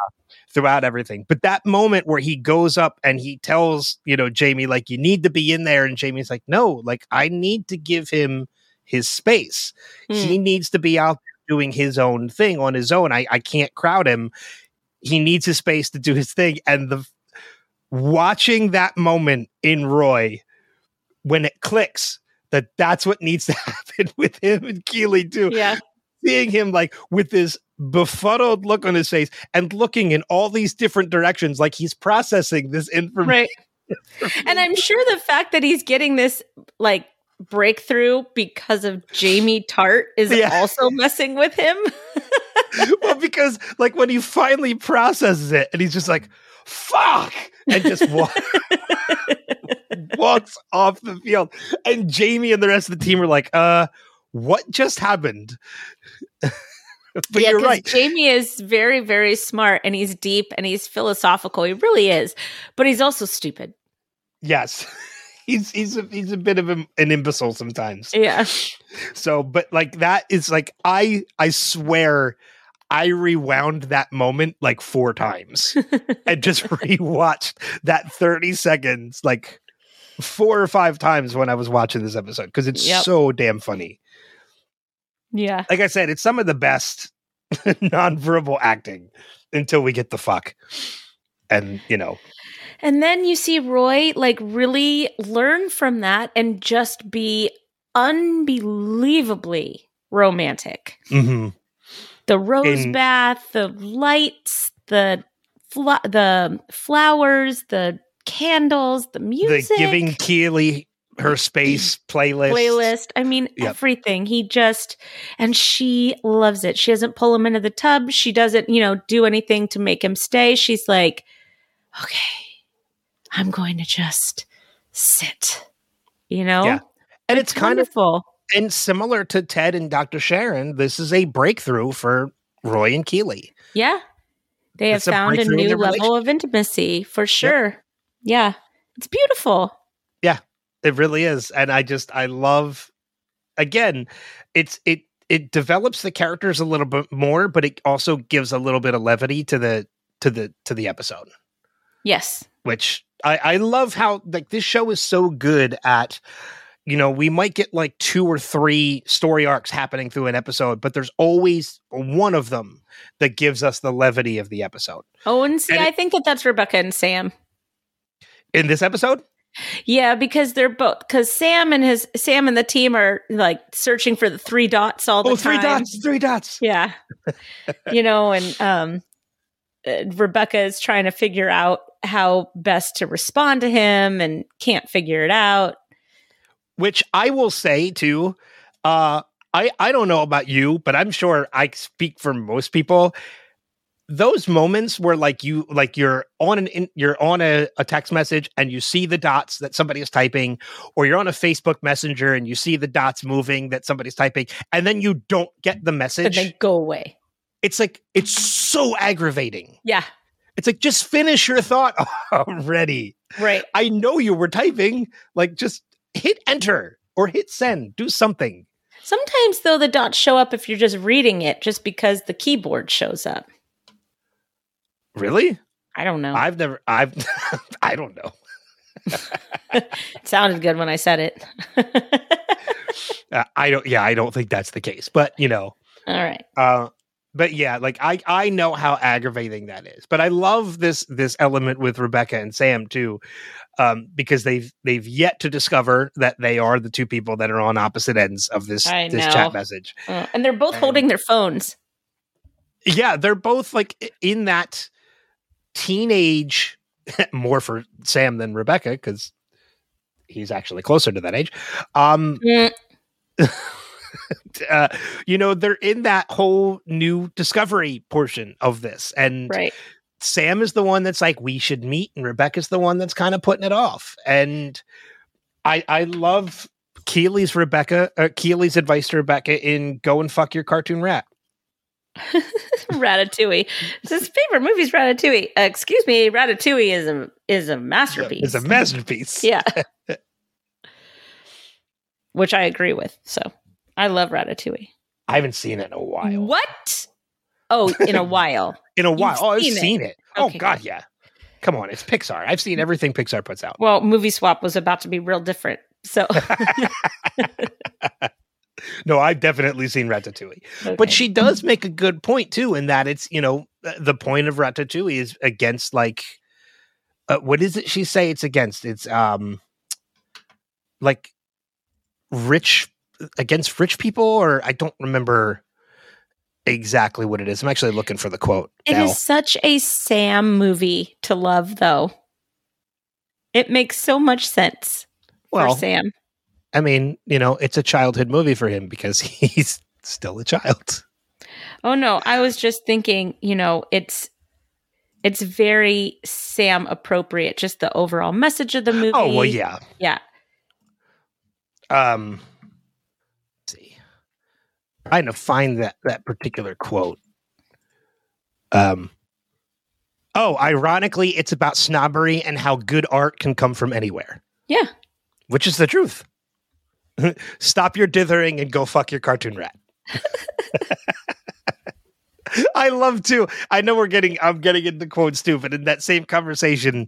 Throughout everything. But that moment where he goes up and he tells, you know, Jamie, like, you need to be in there. And Jamie's like, no, like, I need to give him his space. Hmm. He needs to be out there doing his own thing on his own. I, I can't crowd him. He needs his space to do his thing. And the watching that moment in Roy when it clicks that that's what needs to happen with him and Keeley too Yeah. seeing him like with this befuddled look on his face and looking in all these different directions like he's processing this information Right. and I'm sure the fact that he's getting this like breakthrough because of Jamie Tartt is Yeah. also messing with him. well because like when he finally processes it and he's just like fuck and just wa- walks off the field and Jamie and the rest of the team are like uh what just happened but yeah, you're right. Jamie is very, very smart and he's deep and he's philosophical. He really is, but he's also stupid. Yes. He's he's a, he's a bit of a, an imbecile sometimes. Yeah. So, but like that is like I I swear I rewound that moment like four times and just rewatched that 30 seconds like four or five times when I was watching this episode because it's Yep. so damn funny. Yeah. Like I said, it's some of the best nonverbal acting until we get the fuck. And you know, And then you see Roy like really learn from that and just be unbelievably romantic. mhm. The rose In- bath, the lights, the fl- the flowers, the candles, the music, the giving Keeley her space playlist. playlist. I mean, Yep. everything. He just and she loves it. She doesn't pull him into the tub. She doesn't, you know, do anything to make him stay. She's like, okay, I'm going to just sit. You know, Yeah. And it's kind of wonderful. and similar to Ted and Dr. Sharon, this is a breakthrough for Roy and Keeley. Yeah. They have It's found a in new level of intimacy for sure. Yeah. It's beautiful. It really is. And I just I love again, it's it it develops the characters a little bit more, but it also gives a little bit of levity to the to the to the episode. Yes. Which I, I love how like this show is so good at you know, we might get like two or three story arcs happening through an episode, but there's always one of them that gives us the levity of the episode. Oh, and see, And it- I think that that's Rebecca and Sam. In this episode, Yeah, because they're both because Sam and his Sam and the team are like searching for the three dots all the oh, time. three dots, three dots. Yeah, you know, and um, uh, Rebecca is trying to figure out how best to respond to him and can't figure it out. which I will say too. Uh, I I don't know about you, but I'm sure I speak for most people. Those moments where like you like you're on an in, you're on a, a text message and you see the dots that somebody is typing, or you're on a Facebook Messenger and you see the dots moving that somebody's typing, and then you don't get the message. And they go away. it's like it's so aggravating. Yeah, It's like just finish your thought already. right. I know you were typing. Like just hit enter or hit send. Do something. Sometimes though, the dots show up if you're just reading it, just because the keyboard shows up. Really? I don't know. I've never. I've. I don't know. it sounded good when I said it. Uh, I don't. Yeah, I don't think that's the case. But you know. all right. Uh. But yeah, like I I know how aggravating that is. But I love this this element with Rebecca and Sam too, um, because they've they've yet to discover that they are the two people that are on opposite ends of this I this know. chat message. Uh, and they're both And- holding their phones. Yeah, they're both like in that teenage, more for Sam than Rebecca because he's actually closer to that age. Um, Mm, uh, you know, they're in that whole new discovery portion of this, and right. Sam is the one that's like, we should meet, and Rebecca's the one that's kind of putting it off. And I I love Keeley's Rebecca, uh, Keeley's advice to Rebecca in go and fuck your cartoon rat. Ratatouille. His favorite movie is Ratatouille. Uh, excuse me, Ratatouille is a is a masterpiece. It's a masterpiece. yeah. Which I agree with. So I love Ratatouille. I haven't seen it in a while. What? Oh, in a while. In a while. You've Oh, I've seen seen, it. it. Oh Okay, God, good. yeah. Come on, it's Pixar. I've seen everything Pixar puts out. Well, movie swap was about to be real different. So No, I've definitely seen Ratatouille. But she does make a good point too, in that it's you know the point of Ratatouille is against like uh, what is it she say it's against? It's um like rich against rich people, or I don't remember exactly what it is. I'm actually looking for the quote. It now. is such a Sam movie to love, though. It makes so much sense well, for Sam. I mean, you know, it's a childhood movie for him because he's still a child. Oh no, I was just thinking, you know, it's it's very Sam appropriate, just the overall message of the movie. Oh well, yeah. Yeah. Um, let's see. trying to find that that particular quote. Um. Oh, ironically, it's about snobbery and how good art can come from anywhere, Yeah. which is the truth. Stop your dithering and go fuck your cartoon rat. I love to. I know we're getting. I'm getting into quotes too, but in that same conversation,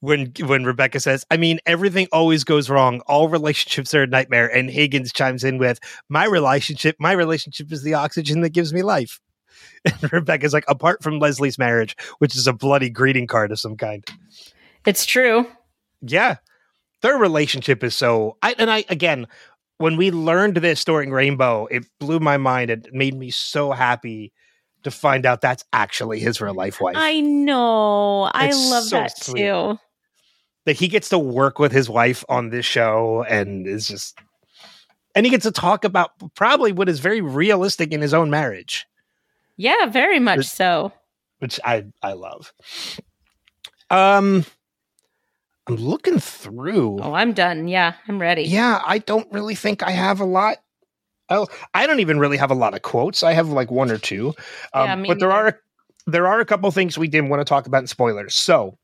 when when Rebecca says, "I mean, everything always goes wrong. All relationships are a nightmare," and Higgins chimes in with, "My relationship, my relationship is the oxygen that gives me life." And Rebecca's like, "Apart from Leslie's marriage, which is a bloody greeting card of some kind." It's true. Yeah, their relationship is so. I and I again, when we learned this during Rainbow, it blew my mind. It made me so happy to find out that's actually his real life wife. I know. I love so that sweet. too. that he gets to work with his wife on this show and is just and he gets to talk about probably what is very realistic in his own marriage Yeah, very much It- so. which i i love um i'm looking through Oh, I'm done. Yeah, I'm ready. yeah i don't really think i have a lot else i don't even really have a lot of quotes i have like one or two um, Yeah, but there neither. are there are a couple things we didn't want to talk about in spoilers so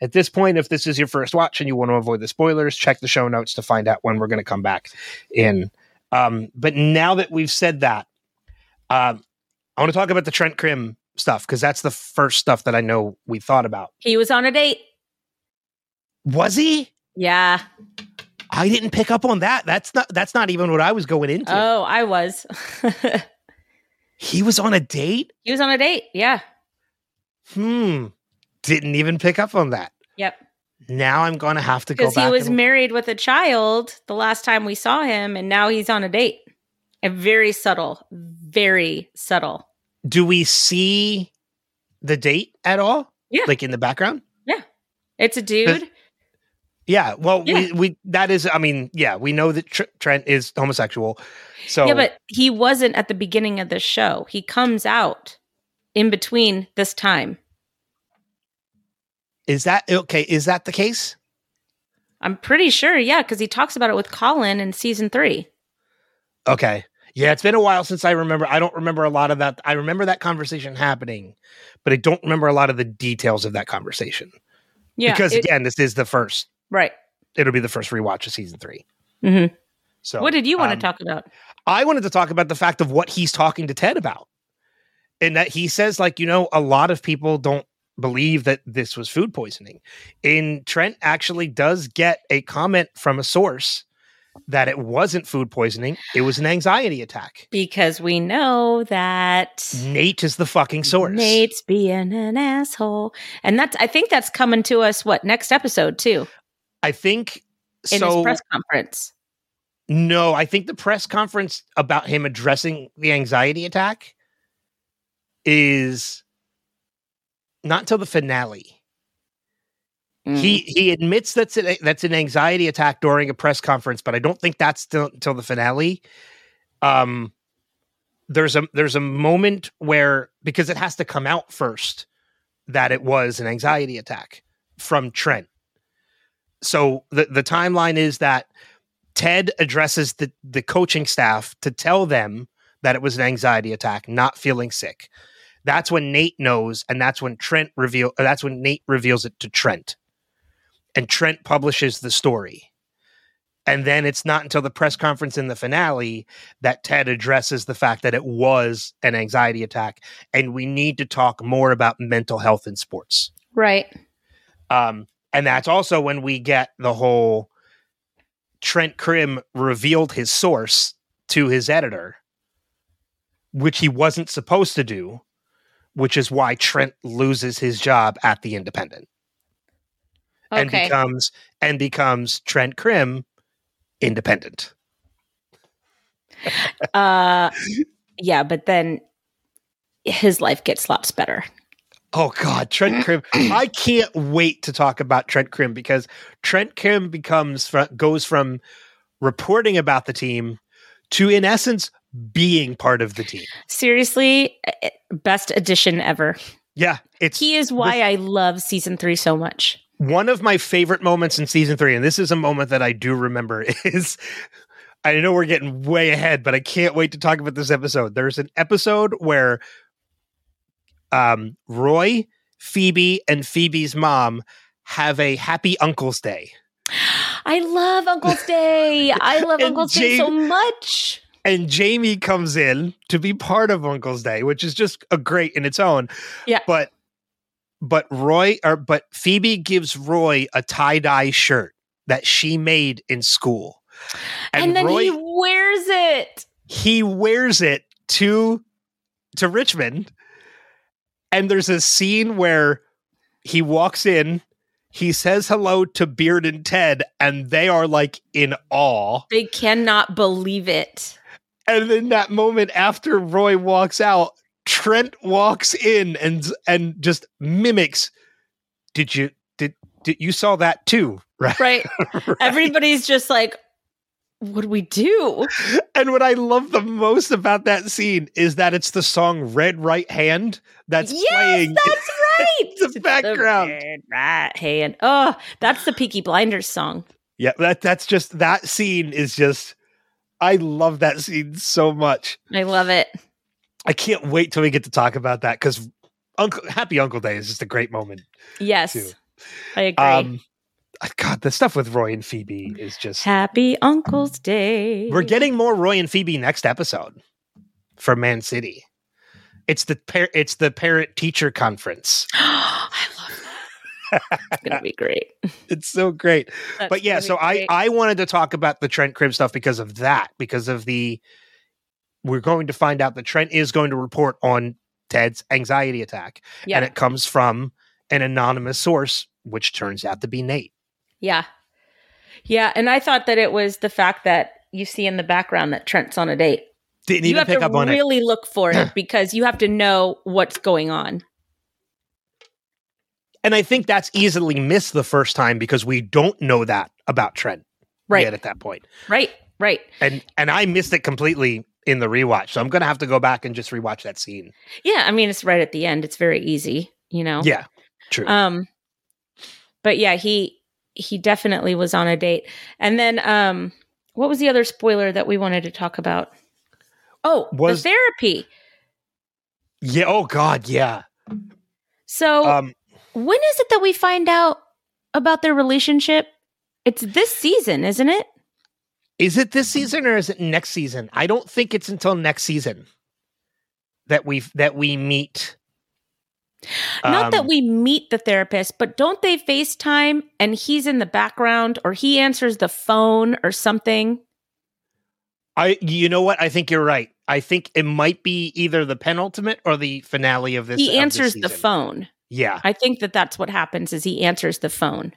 at this point if this is your first watch and you want to avoid the spoilers check the show notes to find out when we're going to come back in um, but now that we've said that um, i want to talk about the trent Crimm stuff because that's the first stuff that i know we thought about He was on a date. Was he Yeah. i didn't pick up on that that's not that's not even what i was going into Oh, I was. he was on a date he was on a date. Yeah. Hmm. Didn't even pick up on that. Yep. Now I'm going to have to go Because back. he was and- married with a child the last time we saw him, and now he's on a date. And very subtle. Very subtle. Do we see the date at all? Yeah. Like in the background? Yeah. It's a dude. Yeah. Well, Yeah. we we that is. I mean, yeah, we know that Tr- Trent is homosexual. So Yeah, but he wasn't at the beginning of the show. He comes out in between this time. is that okay? Is that the case? I'm pretty sure, yeah, because he talks about it with Colin in season three. Okay. Yeah, it's been a while since I remember. I don't remember a lot of that. I remember that conversation happening, but I don't remember a lot of the details of that conversation. Yeah, because it- again, this is the first. Right. It'll be the first rewatch of season three. hmm So, what did you want um, to talk about? I wanted to talk about the fact of what he's talking to Ted about. And that he says, like, you know, a lot of people don't believe that this was food poisoning. And Trent actually does get a comment from a source that it wasn't food poisoning, it was an anxiety attack. Because we know that Nate is the fucking source. Nate's being an asshole, and that's I think that's coming to us. What next episode too? I think In so. his press conference. no, I think the press conference about him addressing the anxiety attack is not until the finale. Mm. He he admits that's an, that's an anxiety attack during a press conference, but I don't think that's till, until the finale. Um, there's a there's a moment where because it has to come out first that it was an anxiety attack from Trent. So the the timeline is that Ted addresses the the coaching staff to tell them that it was an anxiety attack, not feeling sick. That's when Nate knows, and that's when Trent reveal. uh, That's when Nate reveals it to Trent, and Trent publishes the story. And then it's not until the press conference in the finale that Ted addresses the fact that it was an anxiety attack, and we need to talk more about mental health in sports. right. Um, and that's also when we get the whole Trent Crimm revealed his source to his editor, which he wasn't supposed to do, which is why Trent loses his job at the Independent and becomes and becomes Trent Crimm independent. uh, yeah, but then his life gets lots better. Oh God, Trent Crimm! I can't wait to talk about Trent Crimm because Trent Crimm becomes fr- goes from reporting about the team to, in essence, being part of the team. Seriously, best addition ever. Yeah, it's He is why I love season three so much. one of my favorite moments in season three, and this is a moment that I do remember is I know we're getting way ahead, but I can't wait to talk about this episode. There's an episode where um, Roy, Phoebe, and Phoebe's mom have a happy Uncle's Day. I love Uncle's Day. I love And Uncle's Day so much. And Jamie comes in to be part of Uncle's Day, which is just a great in its own. Yeah. But but Roy or but Phoebe gives Roy a tie-dye shirt that she made in school. And, then Roy he wears it. he wears it to to Richmond and there's a scene where he walks in he says hello to Beard and Ted and they are like in awe They cannot believe it. and then that moment after Roy walks out Trent walks in and and just mimics did you did did you saw that too right, Right. Everybody's just like, what do we do? and what I love the most about that scene is that it's the song Red Right Hand that's yes, playing that's right. the background. red right hand. Oh, that's the Peaky Blinders song. Yeah, that that's just that scene is just I love that scene so much. I love it. I can't wait till we get to talk about that because Uncle Happy Uncle Day is just a great moment. Yes, Too. I agree. Um Uh, God, the stuff with Roy and Phoebe is just Happy Uncle's Day. we're getting more Roy and Phoebe next episode for Man City. It's the par- it's the parent teacher conference. I love that. It's gonna be great. It's so great. That's but yeah, so I. I wanted to talk about the Trent Crimm stuff because of that, because of the we're going to find out that Trent is going to report on Ted's anxiety attack, yeah and it comes from an anonymous source, which turns out to be Nate. Yeah yeah, and I thought that it was the fact that you see in the background that Trent's on a date. Didn't you even pick to up on it. really look for it because you have to know what's going on. And I think that's easily missed the first time because we don't know that about Trent Right, yet at that point. right, right. And and I missed it completely in the rewatch. So I'm gonna have to go back and just rewatch that scene. Yeah, I mean it's right at the end. It's very easy, you know. Yeah. True. Um but yeah, he he definitely was on a date. And then um what was the other spoiler that we wanted to talk about? Oh, Was- the therapy. yeah. Oh God, yeah. So Um when is it that we find out about their relationship? It's this season, isn't it? Is it this season or is it next season? I don't think it's until next season that we that we meet. Not that um, we meet the therapist, but don't they FaceTime and he's in the background or he answers the phone or something? I. You know what? I think you're right. I think it might be either the penultimate or the finale of this. he this answers the phone. Yeah, I think that that's what happens is he answers the phone,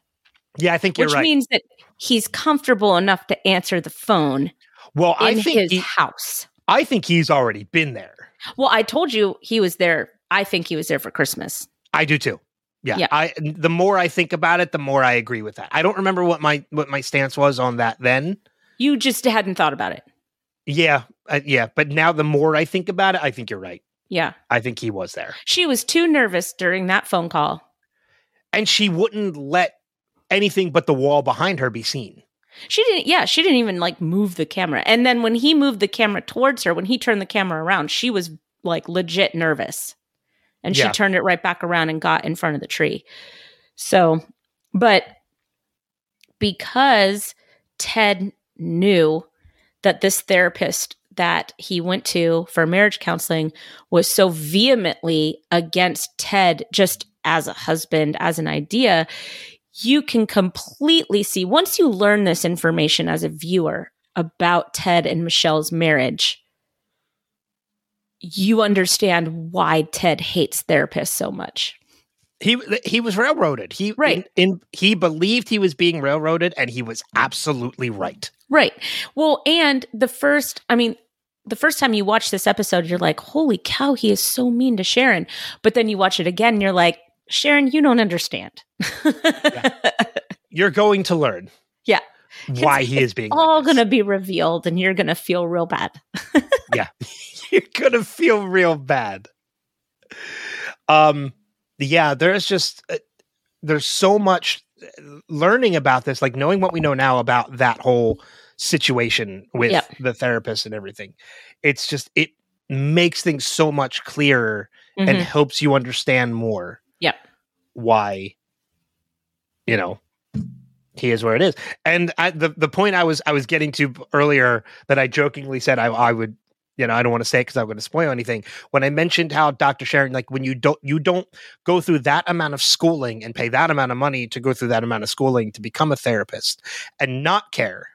yeah. I think you're which right. Which means that he's comfortable enough to answer the phone well, I think his he- house. I think he's already been there. Well, I told you he was there. I think he was there for Christmas. I do too. Yeah. Yeah. I the more I think about it, the more I agree with that. I don't remember what my what my stance was on that then. You just hadn't thought about it. Yeah, uh, yeah. But now the more I think about it, I think you're right. Yeah. I think he was there, She was too nervous during that phone call. and she wouldn't let anything but the wall behind her be seen. She didn't, yeah, she didn't even like move the camera. And then when he moved the camera towards her, when he turned the camera around, she was like legit nervous. And Yeah. she turned it right back around and got in front of the tree. So, but because Ted knew that this therapist that he went to for marriage counseling was so vehemently against Ted just as a husband, as an idea, you can completely see once you learn this information as a viewer about Ted and Michelle's marriage, you understand why Ted hates therapists so much. He he was railroaded. He Right. in, in he believed he was being railroaded, and he was absolutely right. Right. Well, and the first, I mean, the first time you watch this episode, you're like, holy cow, he is so mean to Sharon. But then you watch it again and you're like, Sharon, you don't understand. You're going to learn. Yeah. why he is being like All this. going to be revealed and you're going to feel real bad. you're gonna feel real bad. Um, yeah, there's just uh, there's so much uh, learning about this, like knowing what we know now about that whole situation with the therapist and everything. It's just it makes things so much clearer and Mhm. helps you understand more Yep. why you know he is where it is. And I, the the point I was I was getting to earlier that I jokingly said I I would you know I don't want to say it because I'm going to spoil anything. When I mentioned how Dr. Sharon like when you don't you don't go through that amount of schooling and pay that amount of money to go through that amount of schooling to become a therapist and not care.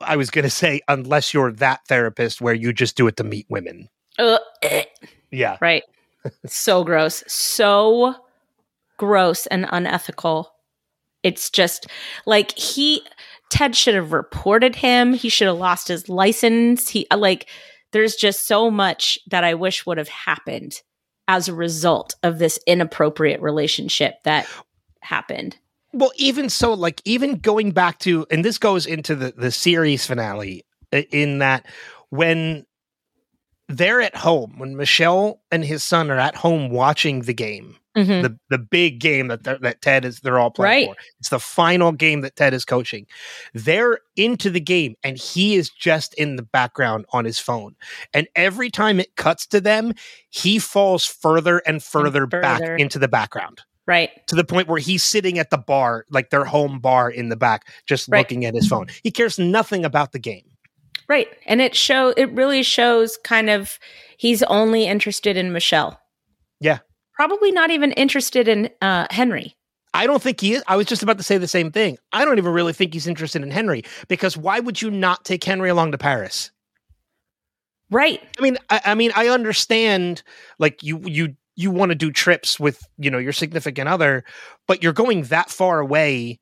I was going to say unless you're that therapist where you just do it to meet women. Eh. Yeah. right. so gross. So gross and unethical. It's just like he Ted should have reported him. He should have lost his license. He uh, like there's just so much that I wish would have happened as a result of this inappropriate relationship that happened. Well, even so, like even going back to, and this goes into the the series finale, in that when they're at home, when Michelle and his son are at home watching the game, Mhm. the the big game that that Ted is they're all playing Right. for. It's the final game that Ted is coaching. They're into the game, and he is just in the background on his phone. And every time it cuts to them, he falls further and further, further. back into the background Right. to the point where he's sitting at the bar, like their home bar in the back, just Right. looking at his phone. He cares nothing about the game. Right. And it show it really shows kind of he's only interested in Michelle. Yeah. Probably not even interested in uh Henry. I don't think he is. I was just about to say the same thing. I don't even really think he's interested in Henry because why would you not take Henry along to Paris? Right. I mean, I, I mean, I understand like you you you want to do trips with you know your significant other, but you're going that far away.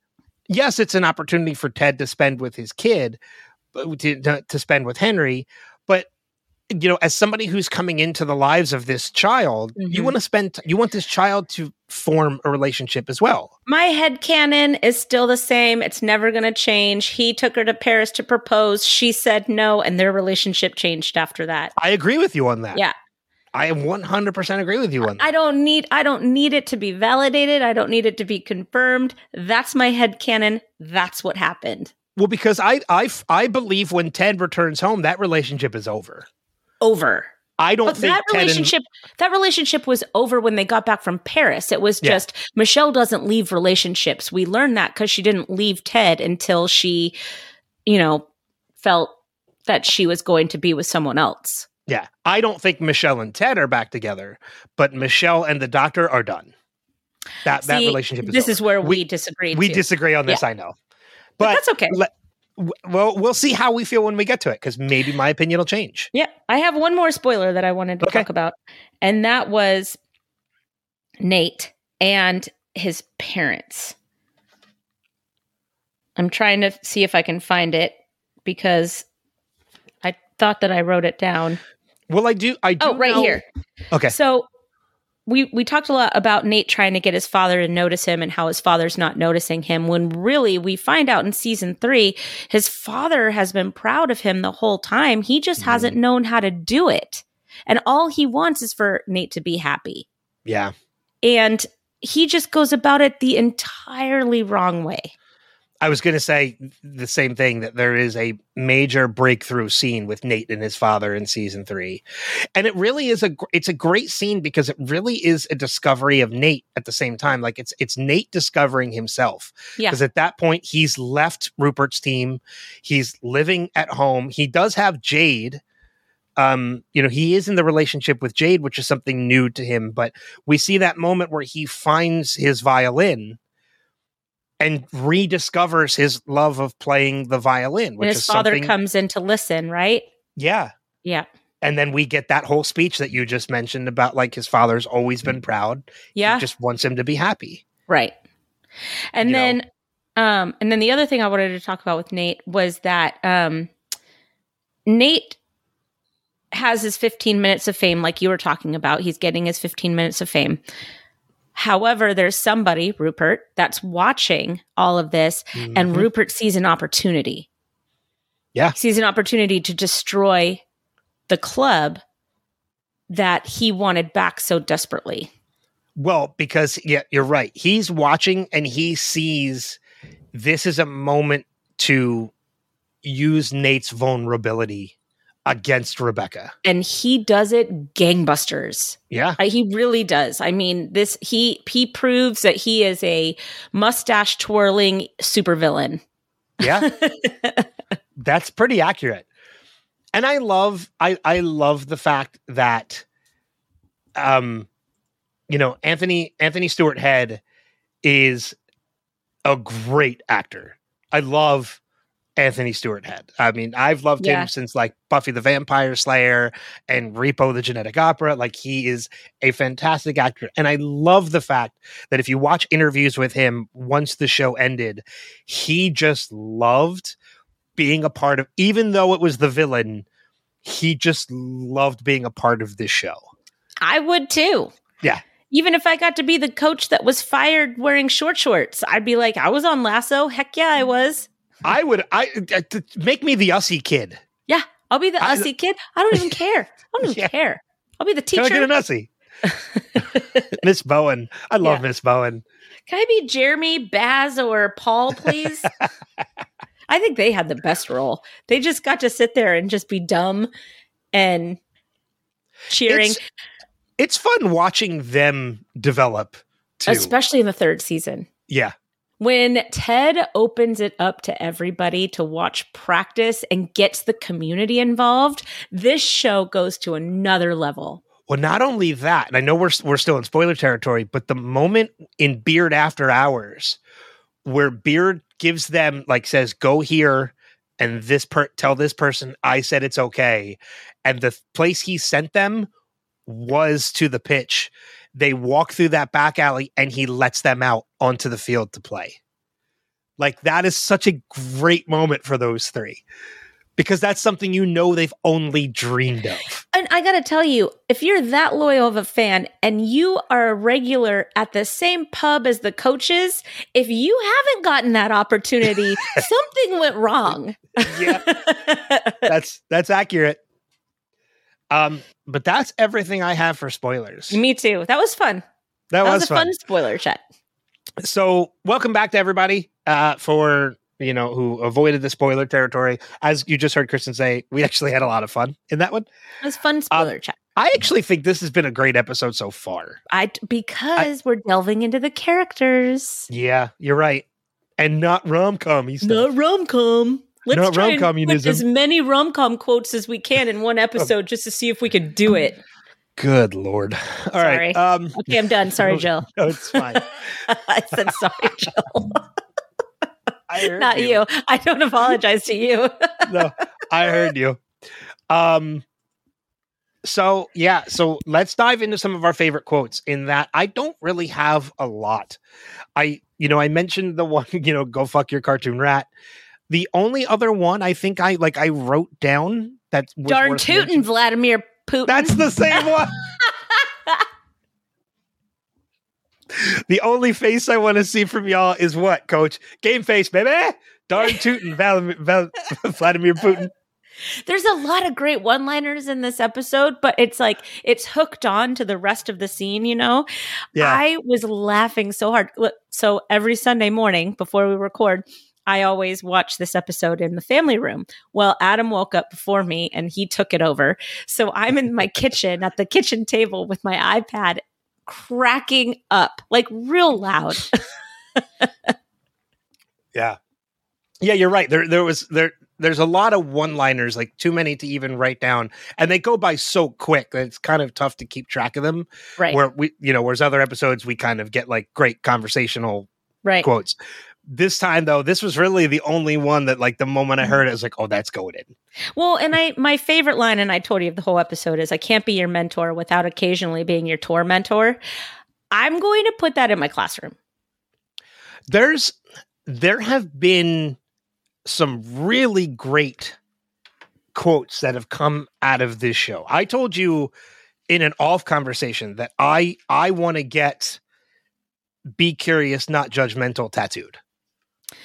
Yes, it's an opportunity for Ted to spend with his kid, to, to spend with Henry, but you know, as somebody who's coming into the lives of this child, you Mhm. want to spend you want this child to form a relationship as well. My head canon is still the same. It's never going to change. He took her to Paris to propose. She said no and their relationship changed after that. I agree with you on that. Yeah. I 100% agree with you on that. I don't need I don't need it to be validated. I don't need it to be confirmed. That's my head canon. That's what happened. well, because I, I, I believe when Ted returns home, that relationship is over. Over. I don't But think that Ted and- relationship that relationship was over when they got back from Paris. It was Yeah. just Michelle doesn't leave relationships. We learned that because she didn't leave Ted until she, you know, felt that she was going to be with someone else. Yeah, I don't think Michelle and Ted are back together, but Michelle and the doctor are done. That that relationship is This over. is where we, We- disagree. we too. disagree on this. I know, but, but, that's okay. le- well, we'll see how we feel when we get to it because maybe my opinion will change. Yeah, I have one more spoiler that I wanted to Okay. talk about, and that was Nate and his parents. I'm trying to see if I can find it because I thought that I wrote it down. Well, I do. I do. Oh, right know- here. Okay. So we we talked a lot about Nate trying to get his father to notice him and how his father's not noticing him when really we find out in season 3 his father has been proud of him the whole time. He just Mm-hmm. hasn't known how to do it. And all he wants is for Nate to be happy. Yeah. And he just goes about it the entirely wrong way. I was going to say the same thing that there is a major breakthrough scene with Nate and his father in season 3. And it really is a it's a great scene because it really is a discovery of Nate at the same time like it's it's Nate discovering himself. Yeah. Because at that point he's left Rupert's team. He's living at home. He does have Jade um you know he is in the relationship with Jade which is something new to him but we see that moment where he finds his violin and rediscovers his love of playing the violin, And which his is father something. comes in to listen, right? yeah, Yeah. and then we get that whole speech that you just mentioned about like his father's always been proud. Yeah. he just wants him to be happy. Right. And You know? then um and then the other thing I wanted to talk about with Nate was that um Nate has his 15 minutes of fame like you were talking about. He's getting his 15 minutes of fame. However, there's somebody, Rupert, that's watching all of this and Mhm. Rupert sees an opportunity. Yeah. He sees an opportunity to destroy the club that he wanted back so desperately. Well, because yeah, you're right. He's watching and he sees this is a moment to use Nate's vulnerability against Rebecca. and he does it gangbusters. Yeah. Uh, he really does. I mean, this he he proves that he is a mustache twirling supervillain. Yeah. That's pretty accurate. And I love I I love the fact that um you know Anthony Anthony Stewart Head is a great actor. I love Anthony Stewart Head. I mean, I've loved Yeah. him since like Buffy the Vampire Slayer and Repo the Genetic Opera. Like he is a fantastic actor. And I love the fact that if you watch interviews with him once the show ended, he just loved being a part of even though it was the villain, he just loved being a part of this show. I would too. Yeah. Even if I got to be the coach that was fired wearing short shorts, I'd be like, I was on Lasso. Heck yeah, I was. I would I uh, make me the Ussie kid. Yeah, I'll be the I- Ussie kid. I don't even care. I don't even Yeah. care. I'll be the teacher. Can I get an Ussie? Miss Bowen. I love Yeah. Miss Bowen. Can I be Jeremy, Baz, or Paul, please? I think they had the best role. They just got to sit there and just be dumb and cheering, It's, it's fun watching them develop too. especially in the third season. yeah. When Ted opens it up to everybody to watch practice and gets the community involved, this show goes to another level. Well, not only that, and I know we're we're still in spoiler territory, but the moment in Beard After Hours where Beard gives them like says, "Go here," and this per tell this person I said it's okay, and the place he sent them was to the pitch. They walk through that back alley, and he lets them out onto the field to play. Like that is such a great moment for those three. Because that's something you know they've only dreamed of. And I got to tell you, if you're that loyal of a fan and you are a regular at the same pub as the coaches, if you haven't gotten that opportunity, something went wrong. Yeah. that's that's accurate. Um, but that's everything I have for spoilers. Me too. That was fun. That, That, was, was, a fun. fun spoiler chat. So, welcome back to everybody uh, for you know who avoided the spoiler territory. As you just heard Kristin say, we actually had a lot of fun in that one. It was fun spoiler chat. I actually think this has been a great episode so far. I because we're delving into the characters. Yeah, you're right, and not rom com. Not rom com. Let's Not try and rom-communism. put as many rom com quotes as we can in one episode just to see if we can do it. Good lord! All right, Sorry. um, Okay, I'm done. Sorry, Jill. no, it's fine. I said sorry, Jill. I heard Not you. I don't apologize to you. no, I heard you. Um, so yeah, so let's dive into some of our favorite quotes. In that, I don't really have a lot. I, you know, I mentioned the one, you know, go fuck your cartoon rat. The only other one I think I like, I wrote down that was Darn tootin', mentioning- Vladimir Putin. That's the same one. the only face I want to see from y'all is what, Coach? Game face, baby. Darn tootin', Val- Vladimir Putin. There's a lot of great one liners in this episode, but it's like it's hooked on to the rest of the scene, you know? Yeah. I was laughing so hard. So every Sunday morning before we record, I always watch this episode in the family room. Well, Adam woke up before me and he took it over. So I'm in my kitchen at the kitchen table with my iPad cracking up like real loud. Yeah. Yeah, you're right. There there was there there's a lot of one-liners, like too many to even write down. And they go by so quick that it's kind of tough to keep track of them. Right. Where we you know, whereas other episodes we kind of get like great conversational right. quotes. This time though, this was really the only one that like the moment I mm-hmm. heard it, I was like, oh, that's going in. Well, and I my favorite line, and I told you of the whole episode is I can't be your mentor without occasionally being your tour mentor. I'm going to put that in my classroom. There's there have been some really great quotes that have come out of this show. I told you in an off conversation that I I want to get be curious, not judgmental tattooed.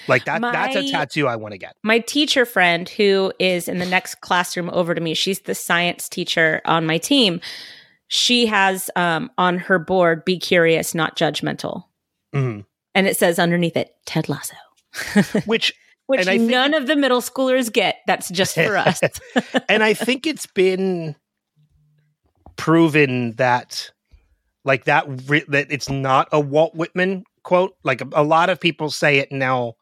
Like that that's a tattoo I want to get. My teacher friend, who is in the next classroom over to me, she's the science teacher on my team. She has um, on her board, be curious, not judgmental. Mhm. And it says underneath it, Ted Lasso. Which which And I think- none of the middle schoolers get. That's just for us. and I think it's been proven that like that re- that it's not a Walt Whitman quote. Like a, a lot of people say it now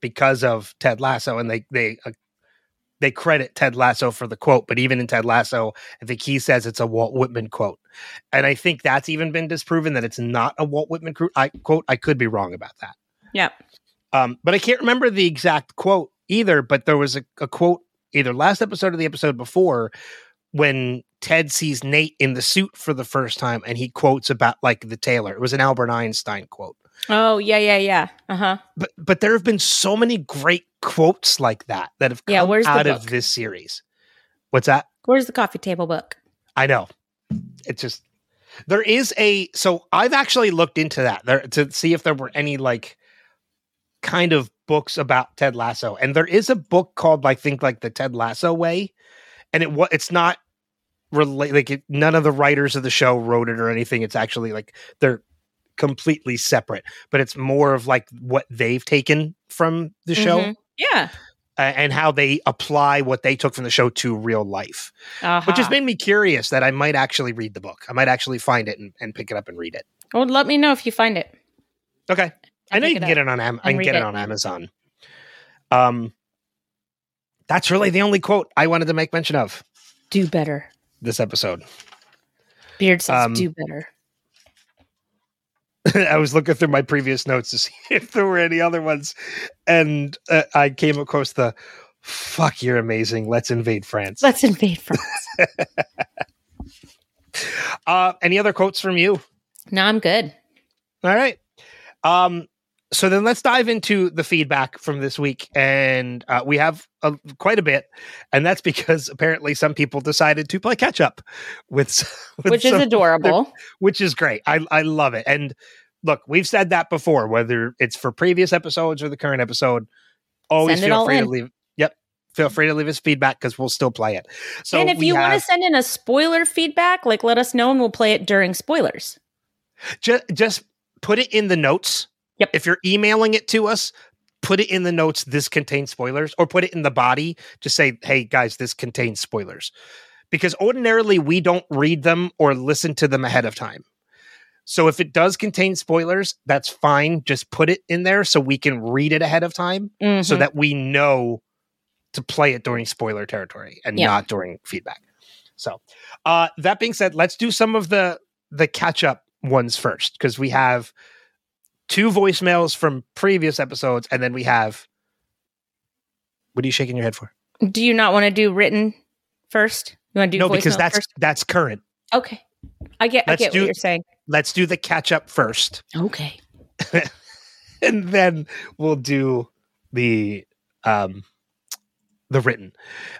because of Ted Lasso, and they they uh, they credit Ted Lasso for the quote. But even in Ted Lasso, I think he says it's a Walt Whitman quote, and I think that's even been disproven that it's not a Walt Whitman cru- I, quote. I could be wrong about that. Yeah, Um, but I can't remember the exact quote either. But there was a, a quote either last episode or the episode before when Ted sees Nate in the suit for the first time and he quotes about like the tailor. It was an Albert Einstein quote. Oh yeah, yeah, yeah. Uh huh. But but there have been so many great quotes like that that have come Yeah, where's out of this series. What's that? Where's the coffee table book? I know. It's just there is a so I've actually looked into that there to see if there were any like kind of books about Ted Lasso. And there is a book called I think like the Ted Lasso way. And it it's not relate like it, none of the writers of the show wrote it or anything. It's actually like they're completely separate, but it's more of like what they've taken from the show Mhm. Yeah. uh, and how they apply what they took from the show to real life Uh-huh. which has made me curious that I might actually read the book. I might actually find it and, and pick it up and read it. Well, let me know if you find it. Okay, I know you can it get it on Am- I can get it. it. on Amazon. Um, that's really the only quote I wanted to make mention of Do better. this episode. Beard says Um, do better. I was looking through my previous notes to see if there were any other ones, and uh, I came across the "fuck, you're amazing. Let's invade France." Let's invade France. uh, any other quotes from you? no, I'm good. All right. Um, so then let's dive into the feedback from this week, and uh, we have quite a bit, and that's because apparently some people decided to play catch up with, with Which is adorable. which is great. I I love it. And look, we've said that before, whether it's for previous episodes or the current episode. Always feel free to leave. Yep, feel free to leave us feedback because we'll still play it. So and if you want to send in a spoiler feedback, like let us know and we'll play it during spoilers. just just put it in the notes. Yep. If you're emailing it to us, put it in the notes. This contains spoilers, or put it in the body. Just say, "Hey guys, this contains spoilers," because ordinarily we don't read them or listen to them ahead of time. So if it does contain spoilers, that's fine. Just put it in there so we can read it ahead of time, so Mhm. that we know to play it during spoiler territory and Yeah. not during feedback. So, uh, that being said, let's do some of the the catch up ones first because we have two voicemails from previous episodes, and then we have. What are you shaking your head for? do you not want to do written first? You want to do no, because that's first? that's current. okay. I get. Let's I get do- what you're saying. Let's do the catch up first, Okay. and then we'll do the um the written.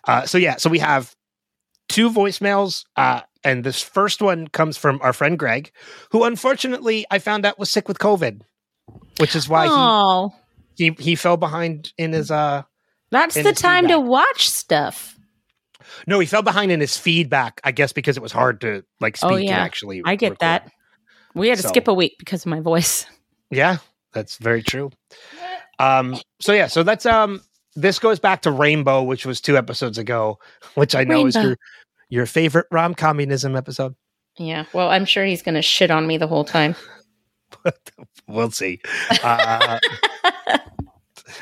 Uh, so yeah, so we have two voicemails, uh, and this first one comes from our friend Greg, who unfortunately I found out was sick with COVID, which is why oh, he, he he fell behind in his uh that's the time to watch stuff. no he fell behind in his feedback I guess because it was hard to like speak Oh, and actually I get record. that. We had to So- skip a week because of my voice. Yeah, that's very true. Um, so yeah, so that's um, this goes back to Rainbow, which was two episodes ago, which I know is your your favorite rom communism episode. Yeah. Well, I'm sure he's going to shit on me the whole time. But we'll see. Uh,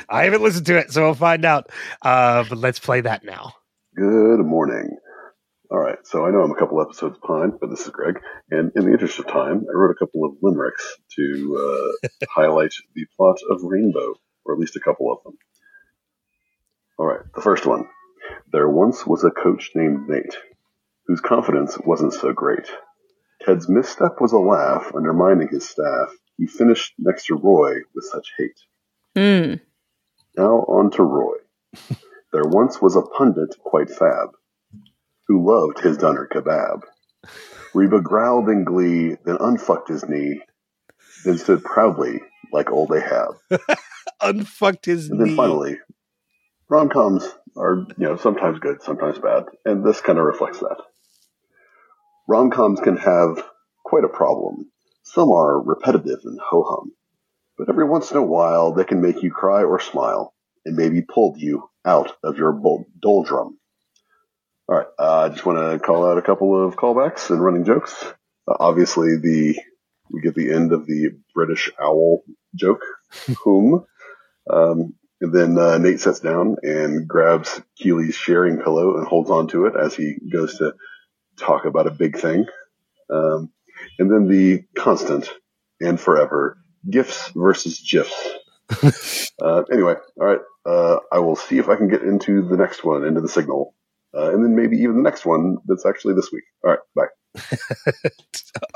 I haven't listened to it, so we'll find out. Uh, but let's play that now. Good morning. All right, so I know I'm a couple episodes behind, but this is Greg, and in the interest of time, I wrote a couple of limericks to uh, highlight the plot of Rainbow, or at least a couple of them. All right, the first one. There once was a coach named Nate, whose confidence wasn't so great. Ted's misstep was a laugh, undermining his staff. He finished next to Roy with such hate. Hmm. Now on to Roy. There once was a pundit quite fab, who loved his doner kebab. Reba growled in glee, then unfucked his knee, then stood proudly like old Ahab. Unfucked his And then knee. finally, rom-coms are, you know, sometimes good, sometimes bad, and this kind of reflects that. Rom-coms can have quite a problem. Some are repetitive and ho-hum, but every once in a while they can make you cry or smile. and maybe pull you out of your doldrum. All right, uh, I just want to call out a couple of callbacks and running jokes. Uh, obviously, the we get the end of the British owl joke, whom. Um, and then uh, Nate sits down and grabs Keeley's sharing pillow and holds on to it as he goes to talk about a big thing. Um, and then the constant and forever gifs versus gifs. uh, anyway, all right. Uh, I will see if I can get into the next one, into the signal, uh, and then maybe even the next one that's actually this week. All right, bye.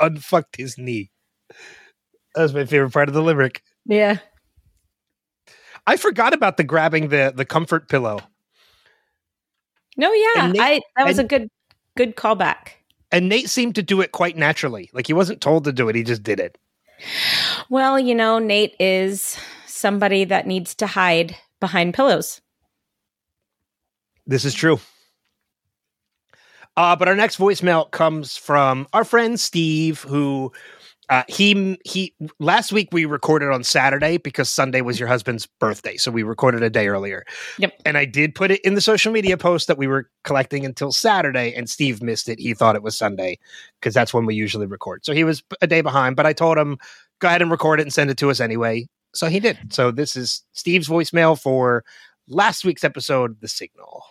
Unfucked his knee. That was my favorite part of the limerick. Yeah. I forgot about the grabbing the the comfort pillow. No, yeah. And Nate- I that was and- a good good callback. And Nate seemed to do it quite naturally. Like he wasn't told to do it, he just did it. Well, you know, Nate is somebody that needs to hide behind pillows. This is true. Uh, but our next voicemail comes from our friend Steve, who uh, he he last week we recorded on Saturday because Sunday was your husband's birthday, so we recorded a day earlier. Yep. And I did put it in the social media post that we were collecting until Saturday, and Steve missed it. He thought it was Sunday because that's when we usually record. So he was a day behind. But I told him go ahead and record it and send it to us anyway. So he did. So this is Steve's voicemail for last week's episode, The Signal.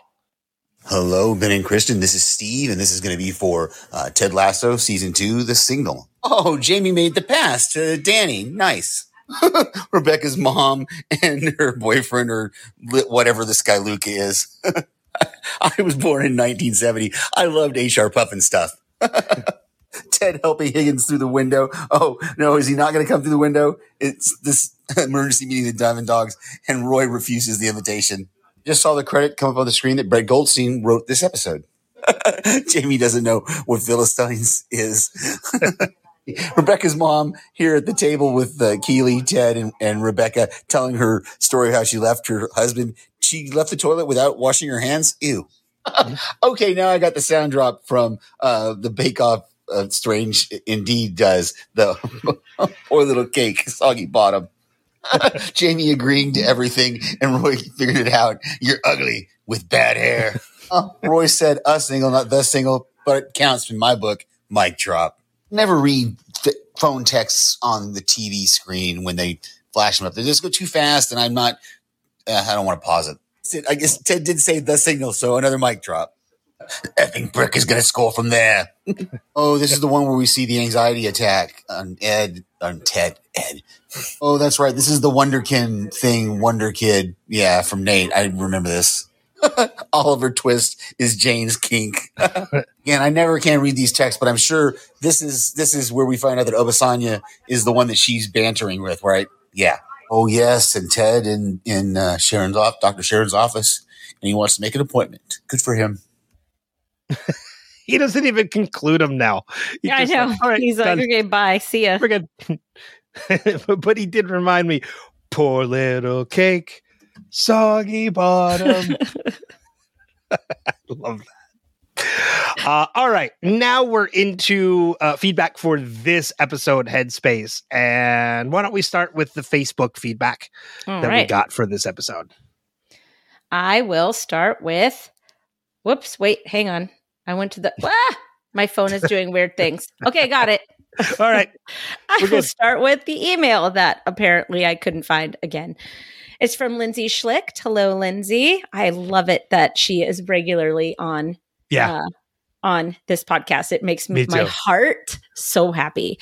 Hello, Ben and Kristin. This is Steve, and this is going to be for uh, Ted Lasso season two, The Signal. Oh, Jamie made the pass to Danny. Nice. Rebecca's mom and her boyfriend, or whatever this guy Luca is. I was born in 1970. I loved HR Pufnstuf. Ted helping Higgins through the window. Oh, no, is he not going to come through the window? It's this emergency meeting of the Diamond Dogs, and Roy refuses the invitation just saw the credit come up on the screen that Brett Goldstein wrote this episode. Jamie doesn't know what Philistines is. Rebecca's mom here at the table with uh, Keeley, Ted, and, and Rebecca telling her story of how she left her husband. She left the toilet without washing her hands. Ew. okay, now I got the sound drop from uh, the Bake Off. Uh, strange indeed does the poor little cake, soggy bottom. Jamie agreeing to everything, and Roy figured it out. You're ugly with bad hair. Oh, Roy said a single, not the single, but it counts in my book. Mic drop. Never read th- phone texts on the TV screen when they flash them up. They just go too fast, and I'm not. Uh, I don't want to pause it. I guess Ted did say the signal, so another mic drop. Effing brick is going to score from there. oh, this is the one where we see the anxiety attack on Ed, on Ted, Ed. Oh, that's right. This is the Wonderkin thing, Wonder Kid. Yeah, from Nate. I remember this. Oliver Twist is Jane's kink. Again, I never can read these texts, but I'm sure this is this is where we find out that Obisanya is the one that she's bantering with, right? Yeah. Oh yes, and Ted in in uh, Sharon's off, Doctor Sharon's office, and he wants to make an appointment. Good for him. He doesn't even conclude them now. He's Yeah, I know. like, All right, He's like, done. okay, bye. See ya. We're good. but, he did remind me, poor little cake, soggy bottom. I love that. Uh, all right, now we're into uh, feedback for this episode, Headspace, and why don't we start with the Facebook feedback All that we got for this episode? I will start with. Whoops! Wait, hang on. I went to the. Ah! My phone is doing weird things. Okay, got it. All right, I will start with the email that apparently I couldn't find again. It's from Lindsay Schlicht. Hello, Lindsay. I love it that she is regularly on yeah, uh, on this podcast. It makes Me me, my heart so happy.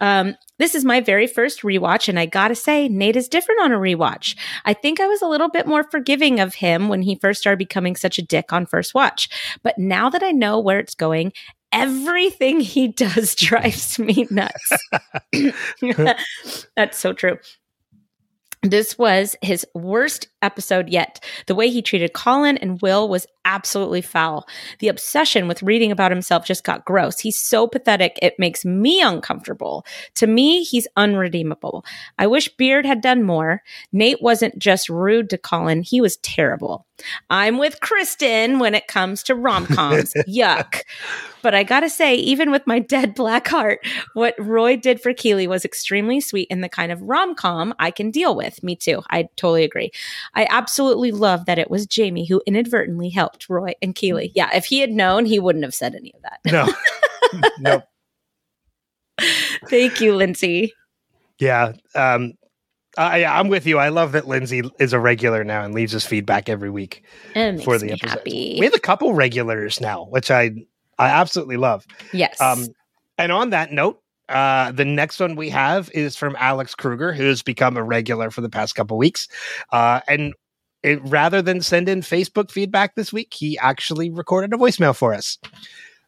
um, this is my very first rewatch, and I gotta say, Nate is different on a rewatch. I think I was a little bit more forgiving of him when he first started becoming such a dick on first watch. But now that I know where it's going, everything he does drives me nuts. That's so true. This was his worst episode yet. The way he treated Colin and Will was absolutely foul. The obsession with reading about himself just got gross. He's so pathetic, it makes me uncomfortable. To me, he's unredeemable. I wish Beard had done more. Nate wasn't just rude to Colin, he was terrible. I'm with Kristin when it comes to rom coms. Yuck. But I gotta say, even with my dead black heart, what Roy did for Keeley was extremely sweet and the kind of rom com I can deal with. Me too. I totally agree. I absolutely love that it was Jamie who inadvertently helped Roy and Keeley. Yeah, if he had known, he wouldn't have said any of that. No. nope. Thank you, Lindsay. Yeah. Um, I, I'm with you. I love that Lindsay is a regular now and leaves us feedback every week for the episode. happy. We have a couple regulars now, which I I absolutely love. yes. Um, and on that note, uh, the next one we have is from Alex Kruger, who's become a regular for the past couple weeks. Uh, and it, rather than send in Facebook feedback this week, he actually recorded a voicemail for us.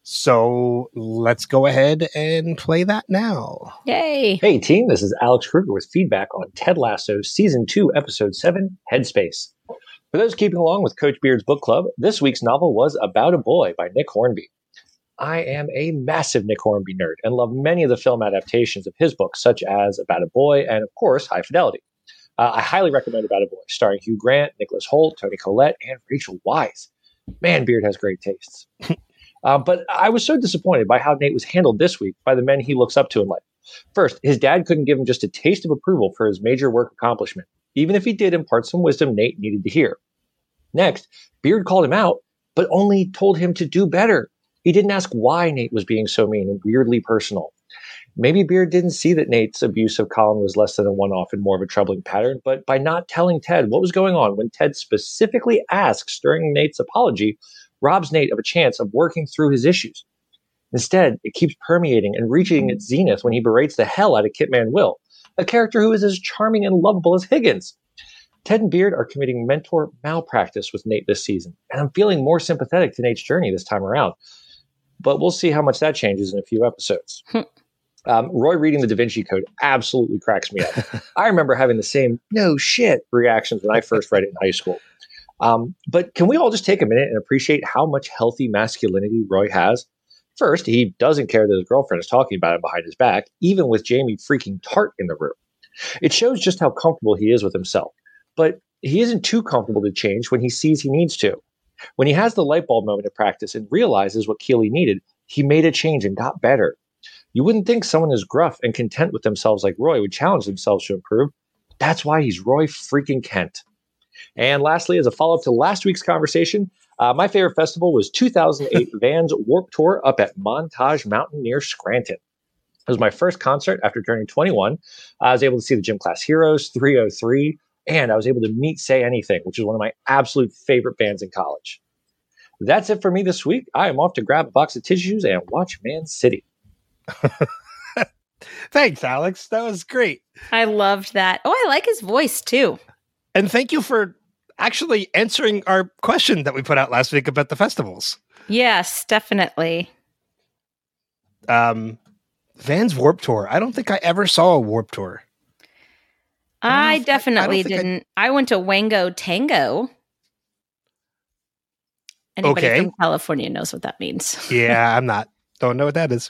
So let's go ahead and play that now. Yay. Hey team, this is Alex Kruger with feedback on Ted Lasso Season 2, Episode 7, Headspace. For those keeping along with Coach Beard's book club, this week's novel was About a Boy by Nick Hornby. I am a massive Nick Hornby nerd and love many of the film adaptations of his books, such as About a Boy and, of course, High Fidelity. Uh, I highly recommend About a Boy, starring Hugh Grant, Nicholas Hoult, Toni Collette, and Rachel Weisz. Man, Beard has great tastes. Uh, but I was so disappointed by how Nate was handled this week by the men he looks up to in life. First, his dad couldn't give him just a taste of approval for his major work accomplishment, even if he did impart some wisdom Nate needed to hear. Next, Beard called him out, but only told him to do better. He didn't ask why Nate was being so mean and weirdly personal. Maybe Beard didn't see that Nate's abuse of Colin was less than a one off and more of a troubling pattern, but by not telling Ted what was going on when Ted specifically asks during Nate's apology, robs Nate of a chance of working through his issues. Instead, it keeps permeating and reaching mm-hmm. its zenith when he berates the hell out of Kitman Will, a character who is as charming and lovable as Higgins. Ted and Beard are committing mentor malpractice with Nate this season, and I'm feeling more sympathetic to Nate's journey this time around. But we'll see how much that changes in a few episodes. Hmm. Um, Roy reading the Da Vinci Code absolutely cracks me up. I remember having the same no shit reactions when I first read it in high school. Um, but can we all just take a minute and appreciate how much healthy masculinity Roy has? First, he doesn't care that his girlfriend is talking about him behind his back, even with Jamie freaking Tartt in the room. It shows just how comfortable he is with himself. But he isn't too comfortable to change when he sees he needs to. When he has the light bulb moment of practice and realizes what Keeley needed, he made a change and got better. You wouldn't think someone as gruff and content with themselves like Roy would challenge themselves to improve. That's why he's Roy freaking Kent. And lastly, as a follow up to last week's conversation, uh, my favorite festival was 2008 Vans Warp Tour up at Montage Mountain near Scranton. It was my first concert after turning 21. I was able to see the Gym Class Heroes 3OH!3, and I was able to meet Say Anything, which is one of my absolute favorite bands in college. That's it for me this week. I am off to grab a box of tissues and watch Man City. Thanks, Alex. That was great. I loved that. Oh, I like his voice too. And thank you for actually answering our question that we put out last week about the festivals. Yes, definitely. Um, Vans Warp Tour. I don't think I ever saw a Warp Tour. I I know if I- I don't definitely I- didn't. I, went to Wango Tango. Anybody Okay. from California knows what that means. Yeah, I'm not. Don't know what that is.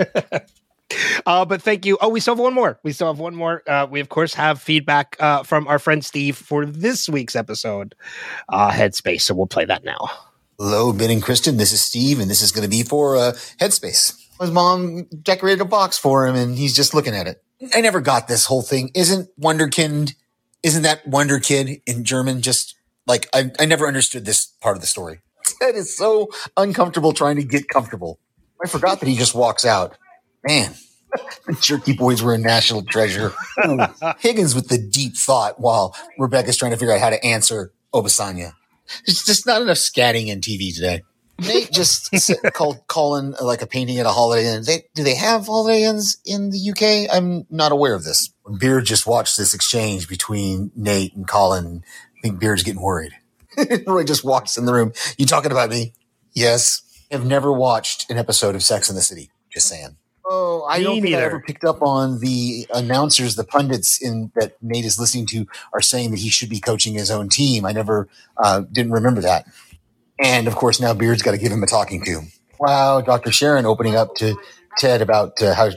uh, but thank you. Oh, we still have one more. We still have one more. Uh, we of course have feedback uh, from our friend Steve for this week's episode, uh, Headspace. So we'll play that now. Hello, Ben and Kristin. This is Steve, and this is going to be for uh, Headspace. His mom decorated a box for him, and he's just looking at it. I never got this whole thing. Isn't Wunderkind, isn't that Wonder Kid in German just like, I, I never understood this part of the story. Ted is so uncomfortable trying to get comfortable. I forgot that he just walks out. Man, the jerky boys were a national treasure. Higgins with the deep thought while Rebecca's trying to figure out how to answer Obisanya. There's just not enough scatting in TV today. Nate just called calling uh, like a painting at a Holiday Inn. They, do they have Holiday Inns in the UK? I'm not aware of this. Beard just watched this exchange between Nate and Colin, I think Beard's getting worried. Roy just walks in the room. You talking about me? Yes. I've never watched an episode of Sex in the City. Just saying. Oh, I Me don't think I ever picked up on the announcers, the pundits in that Nate is listening to are saying that he should be coaching his own team. I never uh, didn't remember that. And of course, now Beard's got to give him a talking to. Wow, Dr. Sharon opening up to Ted about uh, how